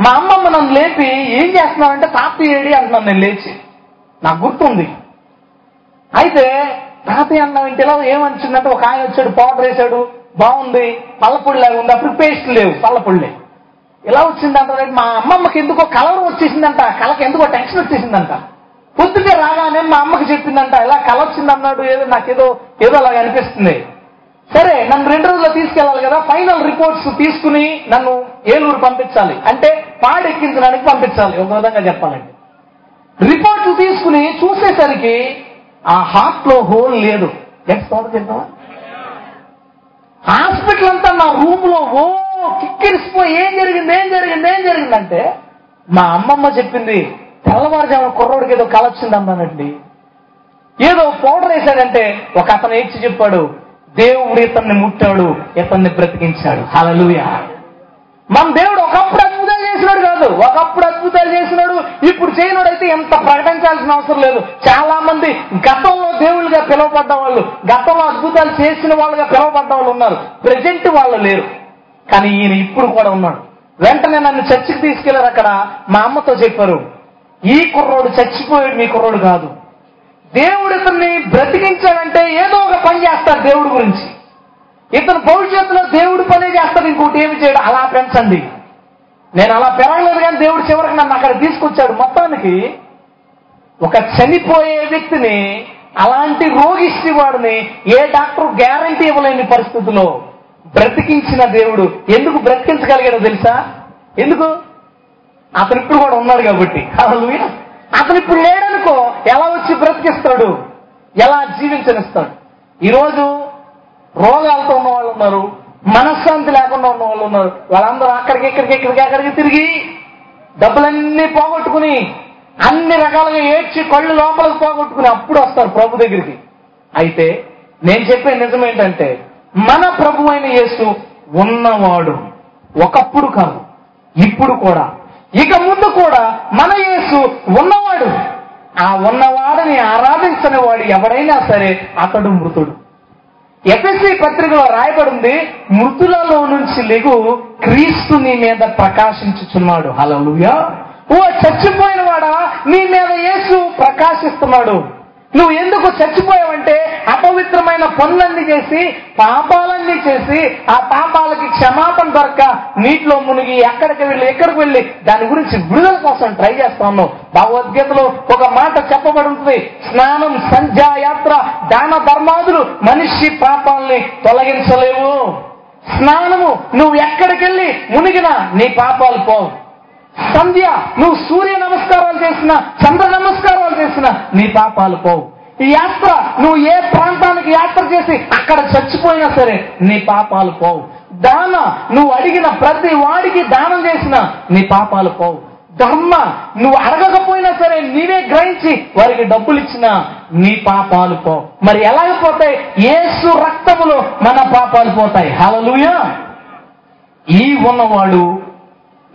మా అమ్మమ్మ నన్ను లేపి ఏం చేస్తున్నావంటే తాతయ్య ఏడి అంటున్నాను నేను లేచి. నాకు గుర్తుంది. అయితే తాతయ్య అన్నం ఇంటిలో ఏమనిచిందంటే ఒక ఆయన వచ్చాడు పౌడర్ వేసాడు బాగుంది పల్లపొడి లాగా ఉంది అప్పుడు పేస్ట్ లేవు పల్లపొడి ఎలా వచ్చిందంట మా అమ్మమ్మకి ఎందుకో కలర్ వచ్చేసిందంట కలకి ఎందుకో టెన్షన్ వచ్చేసిందంట. పొద్దుటే రాగానే మా అమ్మకి చెప్పిందంట ఇలా కల వచ్చిందన్నాడు ఏదో నాకేదో ఏదో అలాగ అనిపిస్తుంది. సరే నన్ను రెండు రోజుల్లో తీసుకెళ్ళాలి కదా ఫైనల్ రిపోర్ట్స్ తీసుకుని నన్ను ఏలూరు పంపించాలి. అంటే పాడెక్కించడానికి పంపించాలి ఒక విధంగా చెప్పాలంటే. రిపోర్ట్లు తీసుకుని చూసేసరికి ఆ హార్ట్లో హోల్ లేదు. నెక్స్ట్ తోట హాస్పిటల్ అంతా నా రూమ్లో ఓ కిక్కిరిసిపోయి ఏం జరిగింది ఏం జరిగింది ఏం జరిగిందంటే మా అమ్మమ్మ చెప్పింది తెల్లవారుజామున కుర్రోడికి ఏదో కల వచ్చింది అన్నానండి ఏదో పౌడర్ వేశాడంటే ఒక అతను ఏడ్చి చెప్పాడు దేవుడు ఇతన్ని ముట్టాడు ఇతన్ని బ్రతికించాడు. హల్లెలూయా. మన దేవుడు ఒకప్పుడు అద్భుతం చేసినాడు కాదు ఒకప్పుడు అద్భుతాలు చేసినాడు ఇప్పుడు చేయనుడైతే ఎంత ప్రకటించాల్సిన అవసరం లేదు. చాలా మంది గతంలో దేవుళ్ళుగా పిలువబడ్డ వాళ్ళు గతంలో అద్భుతాలు చేసిన వాళ్ళుగా పిలువబడ్డ వాళ్ళు ఉన్నారు. ప్రజెంట్ వాళ్ళు లేరు. కానీ ఈయన ఇప్పుడు కూడా ఉన్నాడు. వెంటనే నన్ను చర్చికి తీసుకెళ్ళారు అక్కడ మా అమ్మతో చెప్పారు. ఈ కుర్రోడు చచ్చిపోయాడు మీ కుర్రోడు కాదు. దేవుడు ఇతన్ని బ్రతికించాడంటే ఏదో ఒక పని చేస్తాడు దేవుడి గురించి. ఇతను భవిష్యత్తులో దేవుడు పనే చేస్తాడు ఇంకోటి ఏమి చేయడు. అలా పెంచండి. నేను అలా పెరగలేదు కానీ దేవుడు చివరికి నన్ను అక్కడ తీసుకొచ్చాడు. మొత్తానికి ఒక చనిపోయే వ్యక్తిని అలాంటి రోగిష్టి వాడిని ఏ డాక్టర్ గ్యారంటీ ఇవ్వలేని పరిస్థితిలో బ్రతికించిన దేవుడు ఎందుకు బ్రతికించగలిగాడో తెలుసా? ఎందుకు? అతను ఇప్పుడు కూడా ఉన్నాడు కాబట్టి. అసలు అతను ఇప్పుడు లేడనుకో ఎలా వచ్చి బ్రతికిస్తాడు? ఎలా జీవించనిస్తాడు? ఈరోజు రోగాలతో ఉన్న వాళ్ళు ఉన్నారు. మనశ్శాంతి లేకుండా ఉన్న వాళ్ళు ఉన్నారు. వాళ్ళందరూ అక్కడికి ఇక్కడికి ఇక్కడికి అక్కడికి తిరిగి డబ్బులన్నీ పోగొట్టుకుని అన్ని రకాలుగా ఏడ్చి కళ్ళు లోపలికి పోగొట్టుకుని అప్పుడు వస్తారు ప్రభు దగ్గరికి. అయితే నేను చెప్పే నిజం ఏంటంటే మన ప్రభు అయిన యేసు ఉన్నవాడు ఒకప్పుడు కాదు ఇప్పుడు కూడా. ఇక ముందు కూడా మన యేసు ఉన్నవాడు. ఆ ఉన్నవాడిని ఆరాధించని వాడు ఎవడైనా సరే అతడు మృతుడు. ఎఫ్ఎస్సి పత్రికలో రాయబడింది మృతులలో నుంచి లెగు క్రీస్తు నీ మీద ప్రకాశించుచున్నాడు. హల్లెలూయా. ఓ చచ్చిపోయిన వాడా నీ మీద యేసు ప్రకాశిస్తున్నాడు. నువ్వు ఎందుకు చచ్చిపోయావంటే అపవిత్రమైన పనులన్నీ చేసి పాపాలన్నీ చేసి ఆ పాపాలకి క్షమాపణ దొరక నీటిలో మునిగి ఎక్కడికి వెళ్ళి ఎక్కడికి వెళ్ళి దాని గురించి విడుదల కోసం ట్రై చేస్తా ఉన్నావు భగవద్గీతలో ఒక మాట చెప్పబడి ఉంటుంది స్నానం సంధ్యాయాత్ర దాన ధర్మాదులు మనిషి పాపాలని తొలగించలేవు. స్నానము నువ్వు ఎక్కడికెళ్ళి మునిగినా నీ పాపాలు పోవు. సంధ్య నువ్వు సూర్య నమస్కారాలు చేసినా చంద్ర నమస్కారాలు చేసినా నీ పాపాలు పోవు. ఈ యాత్ర నువ్వు ఏ ప్రాంతానికి యాత్ర చేసి అక్కడ చచ్చిపోయినా సరే నీ పాపాలు పోవు. దాన నువ్వు అడిగిన ప్రతి వాడికి దానం చేసినా నీ పాపాలు పోవు. ధర్మ నువ్వు అడగకపోయినా సరే నీవే గ్రహించి వారికి డబ్బులు ఇచ్చినా నీ పాపాలు పో మరి ఎలాగ పోతాయి? ఏసు రక్తములో మన పాపాలు పోతాయి. హల్లెలూయా! ఈ ఉన్నవాడు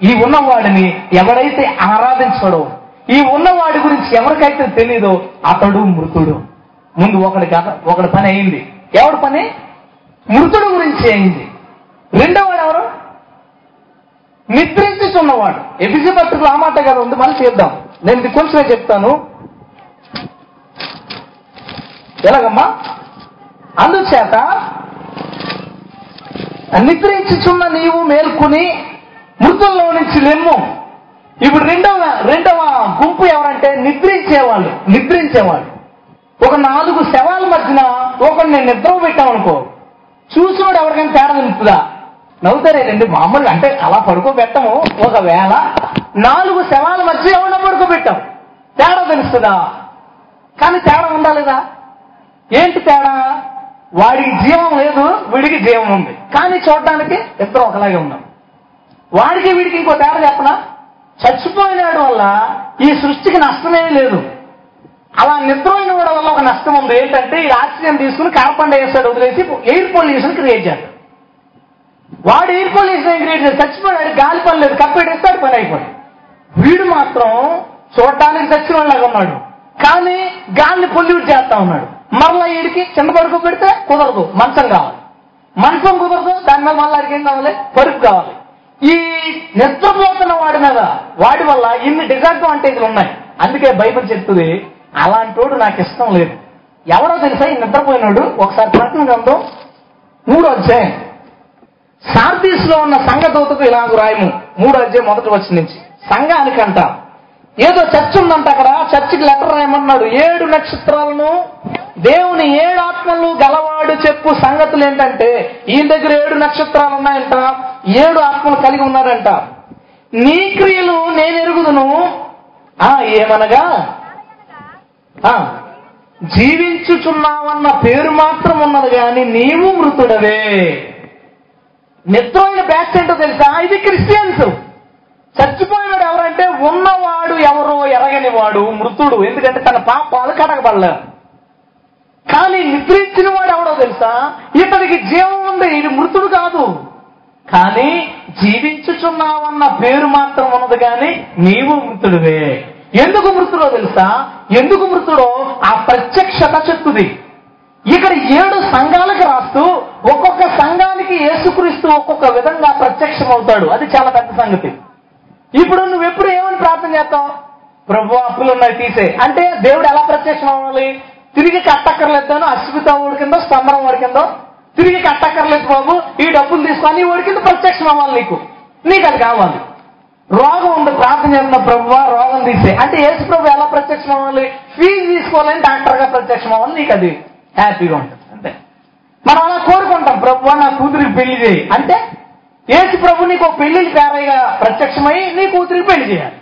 ఈ ఉన్నవాడిని ఎవడైతే ఆరాధించడో ఈ ఉన్నవాడి గురించి ఎవరికైతే తెలియదో అతడు మృతుడు. ముందు ఒకడి కథ ఒకడి పని అయింది. ఎవడి పని? మృతుడు గురించి అయింది. రెండోవాడు ఎవరు? నిద్రించుచున్నవాడు. ఎపిసి పత్రికలు ఆ మాట కదా ఉంది మళ్ళీ చేద్దాం. నేను ఇది కొంచెమే చెప్తాను. ఎలాగమ్మా? అందుచేత నిద్రించుచున్న నీవు మేల్కొని మృతుల్లో నుంచి లెమ్ము. ఇప్పుడు రెండవ రెండవ గుంపు ఎవరంటే నిద్రించేవాళ్ళు నిద్రించేవాళ్ళు. ఒక నాలుగు శవాల మధ్యన ఒకడు నేను నిద్ర పెట్టామనుకో చూసినోడు ఎవరికైనా తేడా నిలుపుదా నవ్వుతారేనండి రెండు మామూలు అంటే అలా పడుకోబెట్టము ఒకవేళ నాలుగు శవాల మధ్య ఎవరినో పడుకోబెట్టాం. తేడా తెలుస్తుందా? కానీ తేడా ఉందా లేదా? ఏంటి తేడా? వాడికి జీవం లేదు వీడికి జీవం ఉంది. కానీ చూడడానికి ఇద్దరు ఒకలాగే ఉన్నాం. వాడికి వీడికి ఇంకో తేడా చెప్పనా? చచ్చిపోయినాడు వల్ల ఈ సృష్టికి నష్టమే లేదు. అలా నిద్రపోయిన వాడి వల్ల ఒక నష్టం ఉంది. ఏంటంటే ఈ ఆక్సిజన్ తీసుకుని కార్బన్ డైఆక్సైడ్ వదిలేసి ఎయిర్ పొల్యూషన్ క్రియేట్ చేస్తాడు. వాడు ఎయిర్ పొల్యూషన్ క్రియేట్ చేసి చచ్చిపోయాడు గాలి పని లేదు కప్పెట్టేస్తాడు పని అయిపోయింది. వీడు మాత్రం చూడటానికి చచ్చిన వాళ్ళగా ఉన్నాడు. కానీ గాలిని పొల్యూట్ చేస్తా ఉన్నాడు. మరలా వీడికి చిన్న పరుపు పెడితే కుదరదు మంచం కావాలి. మంచం కుదరదు దాని మీద మళ్ళీ అడిగేం ఏం కావాలి? పరుపు కావాలి. ఈ నిద్రపోతున్న వాడి మీద వాడి వల్ల ఇన్ని డిసడ్వాంటేజ్లు ఉన్నాయి. అందుకే బైబిల్ చెప్తుంది అలాంటోడు నాకు ఇష్టం లేదు. ఎవరో తెలుసా ఈ నిద్రపోయినాడు? ఒకసారి ప్రకటన గ్రంథం మూడో అధ్యాయం. సార్దీస్లో ఉన్న సంఘదూతకు ఇలాగ రాయము. మూడో అధ్యాయం మొదటి వచ్చి నుంచి. సంఘానికంట ఏదో చర్చ్ ఉందంట అక్కడ. చర్చికి లెటర్ రాయమన్నాడు. ఏడు నక్షత్రాలను దేవుని ఏడు ఆత్మలు గలవాడు చెప్పు సంగతులు ఏంటంటే ఈయన దగ్గర ఏడు నక్షత్రాలు ఉన్నాయంట. ఏడు ఆత్మలు కలిగి ఉన్నారంట. నీ క్రియలు నేను ఎరుగుదును. ఆ ఏమనగా? ఆ జీవించుచున్నావన్న పేరు మాత్రం ఉన్నది కానీ నీవు మృతుడవే. నిద్రమైన బ్యాచ్ ఏంటో తెలుసా? ఇది క్రిస్టియన్స్. చచ్చిపోయినాడు ఎవరంటే ఉన్నవాడు ఎవరో ఎరగని వాడు మృతుడు. ఎందుకంటే తన పాపాలు కడగబడలే కానీ నిద్రించిన వాడు ఎవడో తెలుసా? ఇతనికి జీవం ఉంది ఇది మృతుడు కాదు. కానీ జీవించుచున్నావన్న పేరు మాత్రం ఉన్నది కానీ నీవు మృతుడివే. ఎందుకు మృతుడో తెలుసా? ఎందుకు మృతుడో? ఆ ప్రత్యక్షత చెప్తుంది. ఇక్కడ ఏడు సంఘాలకు రాస్తూ ఒక్కొక్క సంఘానికి ఏసుక్రీస్తూ ఒక్కొక్క విధంగా ప్రత్యక్షం అవుతాడు అది చాలా పెద్ద సంగతి. ఇప్పుడు నువ్వు ఎప్పుడు ఏమని ప్రార్థన చేస్తావు? ప్రభు అప్పులు ఉన్నాయి తీసే. అంటే దేవుడు ఎలా ప్రత్యక్షం అవ్వాలి తిరిగి కట్టక్కర్లేదాను అశ్విత ఓడి కింద స్తంభం ఓడి కింద? తిరిగి కట్టక్కర్లేదు బాబు ఈ డబ్బులు తీసుకొని ఓడి కింద ప్రత్యక్షం అవ్వాలి నీకు. నీకు అది కావాలి. రోగం ఉంది ప్రార్థన చేసిన ప్రభు రోగం తీసే. అంటే యేసు ప్రభు ఎలా ప్రత్యక్షం అవ్వాలి? ఫీజు తీసుకోవాలని డాక్టర్గా ప్రత్యక్షం అవ్వాలి. నీకు అది హ్యాపీగా ఉంటుంది. అంతే. మనం అలా కోరుకుంటాం ప్రభు నా కూతురికి పెళ్ళి చేయి. అంటే యేసు ప్రభు నీకు ఒక పెళ్ళికి పేరయ్యగా ప్రత్యక్షమై నీ కూతురికి పెళ్ళి చేయాలి.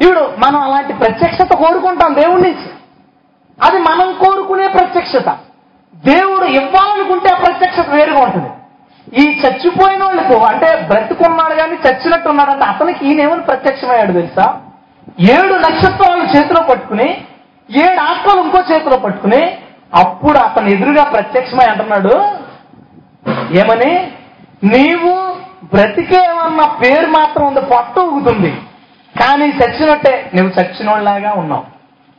ఇప్పుడు మనం అలాంటి ప్రత్యక్షత కోరుకుంటాం దేవుడి నుంచి. అది మనం కోరుకునే ప్రత్యక్షత. దేవుడు ఇవ్వాలనుకుంటే ప్రత్యక్షత వేరుగా ఉంటుంది. ఈ చచ్చిపోయిన వాళ్ళకు అంటే బ్రతుకున్నాడు కానీ చచ్చినట్టు ఉన్నాడంటే అతనికి ఈయనేమని ప్రత్యక్షమయ్యాడు తెలుసా? ఏడు నక్షత్రాలు చేతిలో పట్టుకుని ఏడు ఆత్మలు ఇంకో చేతిలో పట్టుకుని అప్పుడు అతను ఎదురుగా ప్రత్యక్షమై అంటున్నాడు ఏమని? నీవు బ్రతికేమన్న పేరు మాత్రం ఉంది పట్టు ఊగుతుంది. కానీ చచ్చినట్టే నువ్వు చచ్చినోళ్ళలాగా ఉన్నావు.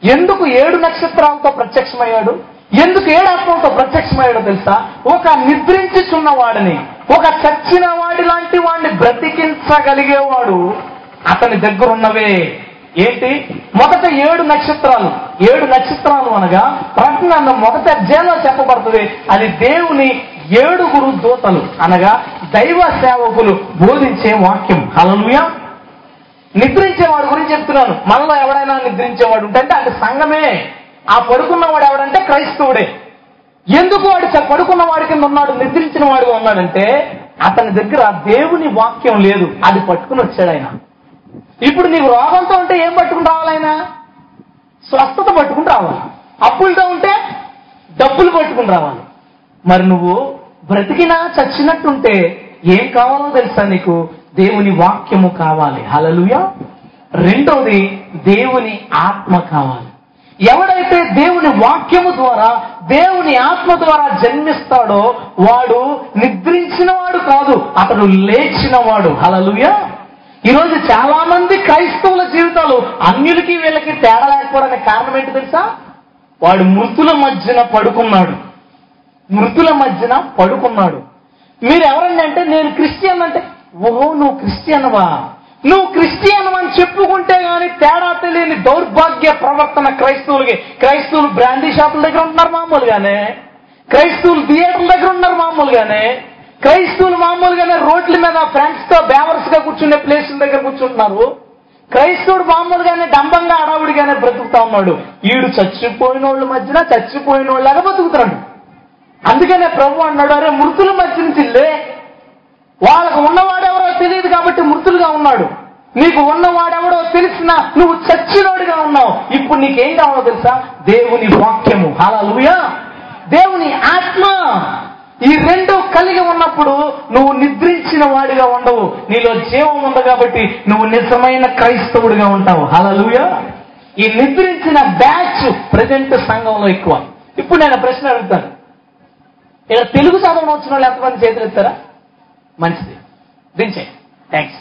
ఎందుకు ఏడు నక్షత్రాలతో ప్రత్యక్షమయ్యాడు? ఎందుకు ఏడాత్మతో ప్రత్యక్షమయ్యాడో తెలుసా? ఒక నిద్రించుచున్న వాడిని ఒక చచ్చిన వాడి లాంటి వాడిని బ్రతికించగలిగేవాడు అతని దగ్గర ఉన్నవే ఏంటి? మొదట ఏడు నక్షత్రాలు. ఏడు నక్షత్రాలు అనగా ప్రకటన మొదట అధ్యాయంలో చెప్పబడుతుంది. అది దేవుని ఏడుగురు దూతలు అనగా దైవ సేవకులు బోధించే వాక్యం. హలలుయా నిద్రించేవాడు గురించి చెప్తున్నాను. మనలో ఎవడైనా నిద్రించేవాడు ఉంటే అంటే సంఘమే. ఆ పడుకున్నవాడు ఎవడంటే క్రైస్తవుడే. ఎందుకు వాడు చ- పడుకున్న వాడి కింద ఉన్నాడు నిద్రించిన వాడుగా ఉన్నాడంటే అతని దగ్గర దేవుని వాక్యం లేదు అది పట్టుకుని వచ్చాడు ఆయన. ఇప్పుడు నీకు రోగంతో ఉంటే ఏం పట్టుకుని రావాలైనా స్వస్థత పట్టుకుని రావాలి. అప్పులతో ఉంటే డబ్బులు పట్టుకుని రావాలి. మరి నువ్వు బ్రతికినా చచ్చినట్టుంటే ఏం కావాలో తెలుసా నీకు? దేవుని వాక్యము కావాలి. హలలుయ రెండవది దేవుని ఆత్మ కావాలి. ఎవడైతే దేవుని వాక్యము ద్వారా దేవుని ఆత్మ ద్వారా జన్మిస్తాడో వాడు నిద్రించిన వాడు కాదు అతడు లేచినవాడు. అలలుయ హలలుయ ఈరోజు చాలా మంది క్రైస్తవుల జీవితాలు అన్యులకి వీళ్ళకి తేడా లేకపోవడానికి కారణం ఏంటి తెలుసా? వాడు మృతుల మధ్యన పడుకున్నాడు. మృతుల మధ్యన పడుకున్నాడు. మీరు ఎవరండి అంటే నేను క్రిస్టియన్ అంటే ఓహో నువ్వు క్రిస్టియన్వా? నువ్వు క్రిస్టియన్ అని చెప్పుకుంటే గాని తేడా తెలియని దౌర్భాగ్య ప్రవర్తన క్రైస్తవులకి. క్రైస్తవులు బ్రాండీ షాపుల దగ్గర ఉంటున్నారు మామూలుగానే. క్రైస్తవులు థియేటర్ల దగ్గర ఉన్నారు మామూలుగానే. క్రైస్తవులు మామూలుగానే రోడ్ల మీద ఫ్రెండ్స్తో బేవర్స్గా కూర్చునే ప్లేసుల దగ్గర కూర్చుంటున్నారు. క్రైస్తవుడు మామూలుగానే డంబంగా అడావుడిగానే బ్రతుకుతా ఉన్నాడు. ఈడు చచ్చిపోయిన వాళ్ళ మధ్యన చచ్చిపోయిన వాళ్ళగా బతుకుతున్నాడు. అందుకనే ప్రభు అన్నాడు అరే మృతుల మధ్య నుంచి వాళ్ళకు ఉన్నవాడెవరో తెలియదు కాబట్టి మృతులుగా ఉన్నాడు. నీకు ఉన్నవాడెవడో తెలిసినా నువ్వు చచ్చినోడుగా ఉన్నావు. ఇప్పుడు నీకేం కావాలో తెలుసా? దేవుని వాక్యము. హల్లెలూయా! దేవుని ఆత్మ! ఈ రెండు కలిగి ఉన్నప్పుడు నువ్వు నిద్రించిన వాడిగా ఉండవు. నీలో జీవం ఉంది కాబట్టి నువ్వు నిజమైన క్రైస్తవుడిగా ఉంటావు. హల్లెలూయా! ఈ నిద్రించిన బ్యాచ్ ప్రజెంట్ సంఘంలో ఎక్కువ. ఇప్పుడు నేను ప్రశ్న అడుగుతాను. ఇక్కడ తెలుగు చదవడం వచ్చిన వాళ్ళు ఎంతమంది చేతులు ఎత్తారా మంచిది. దించే థ్యాంక్స్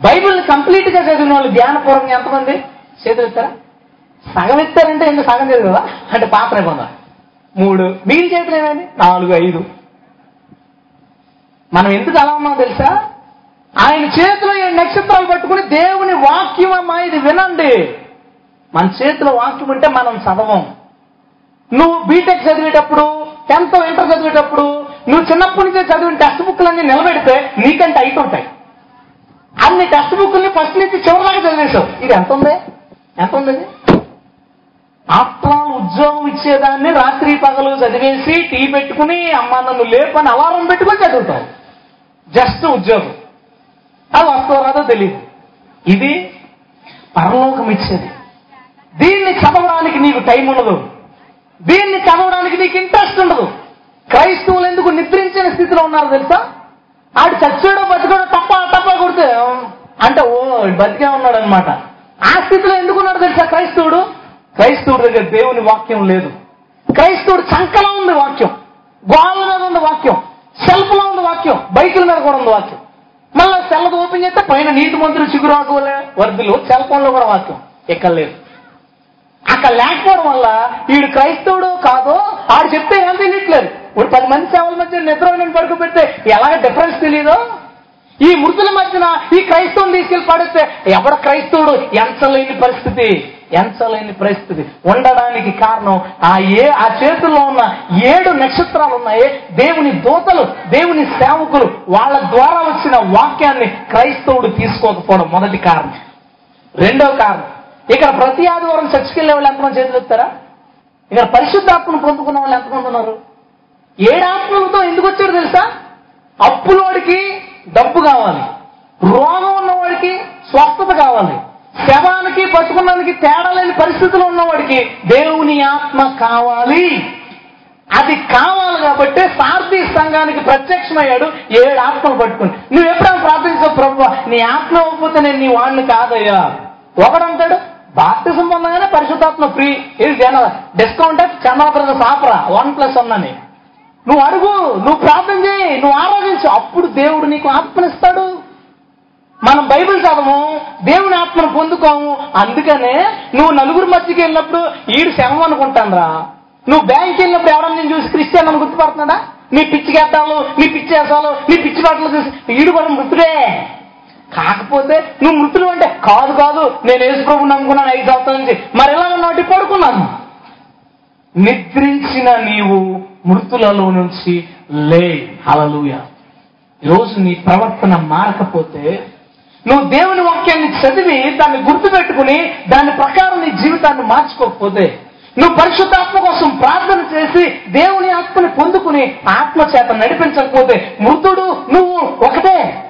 బైబిల్ కంప్లీట్గా చదివిన వాళ్ళు ధ్యానపూర్వకంగా ఎంతమంది? చేతులు సగం ఇస్తారంటే ఎందుకు సగం చదివా అంటే పాత్ర అయిపోదా మూడు. మిగిలిన చేతులు ఏమైంది? నాలుగు ఐదు. మనం ఎందుకు అలా ఉన్నాం తెలుసా? ఆయన చేతిలో ఈ నక్షత్రాలు పట్టుకుని దేవుని వాక్యం అమ్మా ఇది వినండి. మన చేతిలో వాక్యం ఉంటే మనం చదవం. నువ్వు బీటెక్ చదివేటప్పుడు టెన్త్ ఇంటర్ చదివేటప్పుడు నువ్వు చిన్నప్పటి నుంచే చదివిన టెక్స్ట్ బుక్లన్నీ నిలబెడితే నీకంటే అయిట్ ఉంటాయి. అన్ని టెక్స్ట్ బుక్ని ఫస్ట్ నుంచి చివరిదాకా చదివేశావు. ఇది ఎంత ఉంది? ఎంత ఉంది ఇది? ఉద్యోగం ఇచ్చేదాన్ని రాత్రి పగలు చదివేసి టీ పెట్టుకుని అమ్మ నన్ను లేపని అలారం పెట్టుకొని చదువుతావు. జస్ట్ ఉద్యోగం. అది వస్తుందో రాదో తెలియదు ఇది పరలోకం ఇచ్చేది. దీన్ని చదవడానికి నీకు టైం ఉండదు. దీన్ని చదవడానికి నీకు ఇంట్రెస్ట్ ఉండదు. క్రైస్తవులు ఎందుకు నిద్రించిన స్థితిలో ఉన్నారు తెలుసా? ఆడు చచ్చాడో బతికాడో తప్ప తప్ప కొడితే అంటే ఓ బతికే ఉన్నాడు అనమాట ఆ స్థితిలో ఎందుకు ఉన్నాడు తెలుసా క్రైస్తవుడు? క్రైస్తవుడి దగ్గర దేవుని వాక్యం లేదు. క్రైస్తవుడు చంకలో ఉంది వాక్యం. గోళ్ళ మీద ఉంది వాక్యం. సెల్ఫ్లో ఉంది వాక్యం. బైకుల మీద కూడా ఉంది వాక్యం. మళ్ళీ సెల్ఫ్ ఓపెన్ చేస్తే పైన నీటి మంత్రులు చిగురాకులే వర్ధులు సెల్ ఫోన్లో కూడా వాక్యం. ఎక్కడ లేదు. అక్కడ లేకపోవడం వల్ల వీడు క్రైస్తవుడు కాదో ఆడు చెప్తే ఏం తెలియట్లేదు ఇప్పుడు పది మంది సేవల మధ్య నిద్ర నేను పడుకు పెడితే ఎలాగ డిఫరెన్స్ తెలియదో ఈ మృతుల మధ్యన ఈ క్రైస్తవుని తీసుకెళ్ళి పడితే ఎవడ క్రైస్తవుడు? ఎంచలేని పరిస్థితి? ఎంచలేని పరిస్థితి? ఉండడానికి కారణం ఆ ఏ ఆ చేతుల్లో ఉన్న ఏడు నక్షత్రాలు ఉన్నాయే దేవుని దూతలు దేవుని సేవకులు వాళ్ళ ద్వారా వచ్చిన వాక్యాన్ని క్రైస్తవుడు తీసుకోకపోవడం మొదటి కారణం. రెండో కారణం ఇక్కడ ప్రతి ఆదివారం చర్చికెళ్ళే వాళ్ళు ఎంతమంది చేతులు ఎత్తారా? ఇక్కడ పరిశుద్ధాత్మను పొందుకున్న వాళ్ళు ఎంతమంది ఉన్నారు? ఏడు ఎందుకు వచ్చారు తెలుసా? అప్పులోడికి డబ్బు కావాలి. రోగం ఉన్నవాడికి స్వస్థత కావాలి. శవానికి పట్టుకున్నానికి తేడా లేని పరిస్థితులు ఉన్నవాడికి దేవుని ఆత్మ కావాలి. అది కావాలి కాబట్టి సార్థి సంఘానికి ప్రత్యక్షమయ్యాడు. ఏడు ఆత్మలు పట్టుకుని. నువ్వు ఎప్పుడైనా ప్రార్థించావు ప్రభు? నీ ఆత్మ అవ్వకపోతే నేను నీ వాడిని కాదయ్యా. ఒకడంటాడు బాప్తిజం పొందగానే పరిశుద్ధాత్మ ఫ్రీ. ఇది జన డిస్కౌంట్ చంద్రప్రదేశ్ ఆపరా వన్ ప్లస్ వన్ నువ్వు అడుగు నువ్వు ప్రార్థన చేయి నువ్వు ఆరాధించు. అప్పుడు దేవుడు నీకు ఆత్మనిస్తాడు. మనం బైబిల్ చదవము దేవుని ఆత్మను పొందుకోము. అందుకనే నువ్వు నలుగురు మధ్యకి వెళ్ళినప్పుడు ఈడు శవం అనుకుంటానురా నువ్వు బ్యాంక్ వెళ్ళినప్పుడు ఎవరన్నా నేను చూసి క్రిస్టియన్ అని గుర్తుపడుతున్నాడా? నీ పిచ్చి గడ్డాలు నీ పిచ్చి వేసాలు నీ పిచ్చి బట్టలు చూసి ఈడు కూడా మృతుడే. కాకపోతే నువ్వు మృతులు అంటే కాదు కాదు. నేను యేసు నమ్ముకున్నాను ఐదు సంవత్సరాల నుంచి. మరి ఎలా నోటి పడుకున్నాను. నిద్రించిన నీవు మృతులలో నుంచి లే. హలలుయ ఈరోజు నీ ప్రవర్తన మారకపోతే నువ్వు దేవుని వాక్యాన్ని చదివి దాన్ని గుర్తుపెట్టుకుని దాని ప్రకారం నీ జీవితాన్ని మార్చుకోకపోతే నువ్వు పరిశుద్ధాత్మ కోసం ప్రార్థన చేసి దేవుని ఆత్మని పొందుకుని ఆత్మ చేత నడిపించకపోతే మృతుడు నువ్వు ఒకటే.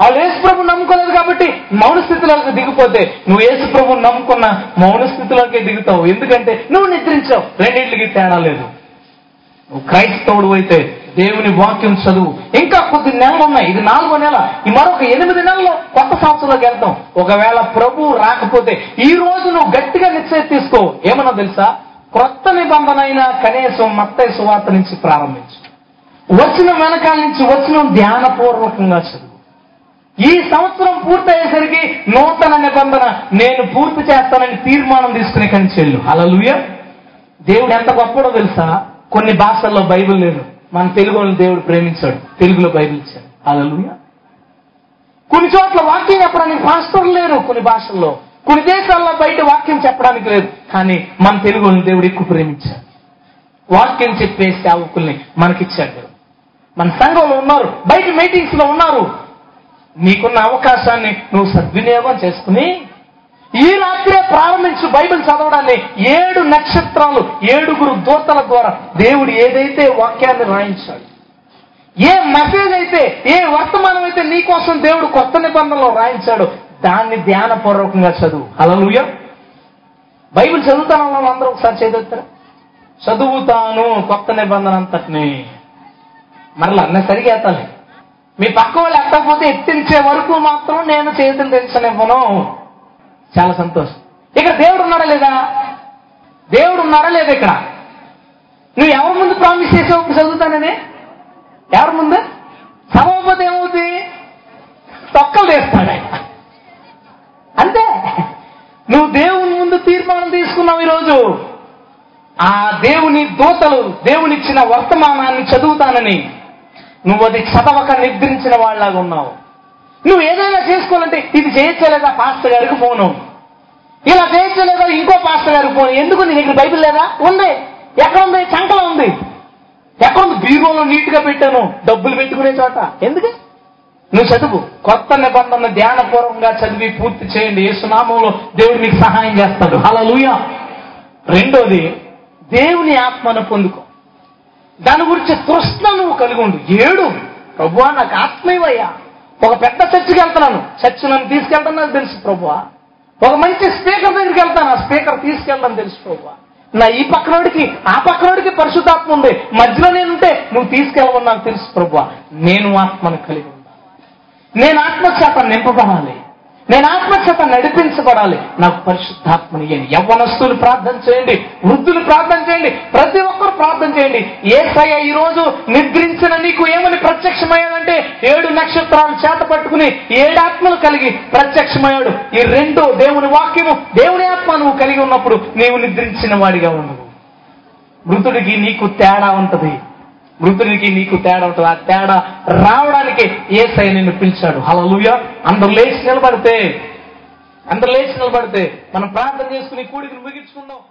వాళ్ళు యేసుప్రభు నమ్ముకోలేదు కాబట్టి మౌన స్థితిలోకి దిగిపోతే నువ్వు యేసుప్రభు నమ్ముకున్న మౌన స్థితిలోకి దిగుతావు. ఎందుకంటే నువ్వు నిద్రించావు. రెండింటికి తేడా లేదు. క్రైస్తవుడు అయితే దేవుని వాక్యం చదువు. ఇంకా కొద్ది నెలలు ఉన్నాయి. ఇది నాలుగో నెల. ఈ మరొక ఎనిమిది నెలలో కొత్త సంవత్సరంలోకి వెళ్తాం ఒకవేళ ప్రభు రాకపోతే ఈ రోజు నువ్వు గట్టిగా నిశ్చయం తీసుకో. ఏమన్నా తెలుసా? క్రొత్త నిబంధన అయినా కనీసం మత్తయి సువార్త నుంచి ప్రారంభించు. వచ్చిన వెనకాల నుంచి వచ్చిన ధ్యానపూర్వకంగా చదువు. ఈ సంవత్సరం పూర్తయ్యేసరికి నూతన నిబంధన నేను పూర్తి చేస్తానని తీర్మానం తీసుకునే కానీ చెల్లు అలలుయ దేవుడు ఎంత గొప్పడో తెలుసా? కొన్ని భాషల్లో బైబిల్ లేదు. మన తెలుగు దేవుడు ప్రేమించాడు. తెలుగులో బైబిల్ ఇచ్చాడు. అలా కొన్ని చోట్ల వాక్యం చెప్పడానికి పాస్టర్లు లేరు కొన్ని భాషల్లో. కొన్ని దేశాల్లో బయట వాక్యం చెప్పడానికి లేదు. కానీ మన తెలుగు దేవుడు ఎక్కువ ప్రేమించాడు. వాక్యం చెప్పే సేవకుల్ని మనకిచ్చాడు మన సంఘంలో ఉన్నారు. బయట మీటింగ్స్లో ఉన్నారు. నీకున్న అవకాశాన్ని నువ్వు సద్వినియోగం చేసుకుని ఈ రాత్రే ప్రారంభించు బైబిల్ చదవడాన్ని ఏడు నక్షత్రాలు ఏడుగురు దూతల ద్వారా దేవుడు ఏదైతే వాక్యాన్ని రాయించాడు ఏ మెసేజ్ అయితే ఏ వర్తమానం అయితే నీ కోసం దేవుడు కొత్త నిబంధనలో రాయించాడు దాన్ని ధ్యానపూర్వకంగా చదువు. హల్లెలూయా. బైబిల్ చదువుతాను అందరూ ఒకసారి చదువుతారా చదువుతాను కొత్త నిబంధన అంతటిని. మరలా అన్న సరిగా ఎత్తాలి. మీ పక్క వాళ్ళు ఎత్తకపోతే ఎత్తించే వరకు మాత్రం నేను చేతులు తెచ్చనివ్వను చాలా సంతోషం. ఇక్కడ దేవుడు ఉన్నాడా లేదా? దేవుడు ఉన్నాడా లేదా ఇక్కడ? నువ్వు ఎవరి ముందు ప్రామిస్ చేసావు? ఇప్పుడు చదువుతానని? ఎవరి ముందు? సమకపోతే ఏమవుతుంది తొక్కలు వేస్తాడు ఆయన. అంతే. నువ్వు దేవుని ముందు తీర్మానం తీసుకున్నావు ఈరోజు. ఆ దేవుని దూతలు దేవునిచ్చిన వర్తమానాన్ని చదువుతానని. నువ్వు అది చదవక నిద్రించిన వాళ్ళలాగా ఉన్నావు. నువ్వు ఏదైనా చేసుకోవాలంటే ఇది చేయొచ్చలేదా పాస్టర్ గారికి ఫోను? ఇలా చేయొచ్చలేదా ఇంకో పాస్టర్ గారికి ఫోను? ఎందుకు నీ దగ్గర బైబిల్ లేదా? ఉంది. ఎక్కడ ఉంది? చంకలో ఉంది. ఎక్కడ ఉంది? బీరువాలో నీట్గా పెట్టాను. డబ్బులు పెట్టుకునే చోట. ఎందుకు? నువ్వు చదువు. కొత్త నిబంధన ధ్యానపూర్వకంగా చదివి పూర్తి చేయండి. యేసునామంలో దేవుడు మీకు సహాయం చేస్తాడు. అలా రెండోది దేవుని ఆత్మను పొందుకో. దాని గురించి తృష్ణ నువ్వు కలిగి ఉండు. ఏడు ప్రభువా నాకు ఆత్మేవయ్యా ఒక పెద్ద చర్చికి వెళ్తున్నాను. చర్చి నన్ను తీసుకెళ్తాను నాకు తెలుసు ప్రభువా. ఒక మంచి స్పీకర్ దగ్గరికి వెళ్తాను ఆ స్పీకర్ తీసుకెళ్ళడం తెలుసు ప్రభువా. నా ఈ పక్కనోడికి ఆ పక్కనోడికి పరిశుద్ధాత్మ ఉంది. మధ్యలో నేనుంటే నువ్వు తీసుకెళ్ళవని నాకు తెలుసు ప్రభు నేను ఆత్మను కలిగి ఉన్నాను నేను ఆత్మచేత నింపబడాలి. నేను ఆత్మచేత నడిపించబడాలి. నాకు పరిశుద్ధాత్మని ఇవ్వండి యవ్వనస్తులు ప్రార్థన చేయండి. వృద్ధులు ప్రార్థన చేయండి. ప్రతి ఒక్కరు ప్రార్థన చేయండి. ఏసయ్య ఈ రోజు నిద్రించిన నీకు ఏమని ప్రత్యక్షమయ్యాడంటే ఏడు నక్షత్రాలు చేత పట్టుకుని ఏడాత్మలు కలిగి ప్రత్యక్షమయ్యాడు. ఈ రెండో దేవుని వాక్యము దేవుని ఆత్మ నువ్వు కలిగి ఉన్నప్పుడు నీవు నిద్రించిన వాడిగా ఉండవు మృతుడికి నీకు తేడా ఉంటది. మృతునికి నీకు తేడా ఉంటుంది. ఆ తేడా రావడానికి ఏసై నిన్ను పిలిచాడు. హలలుయ అందరు లేచి నిలబడితే అందరు లేచి నిలబడితే మనం ప్రార్థన చేసుకుని కూడికి ముగించుకుందాం.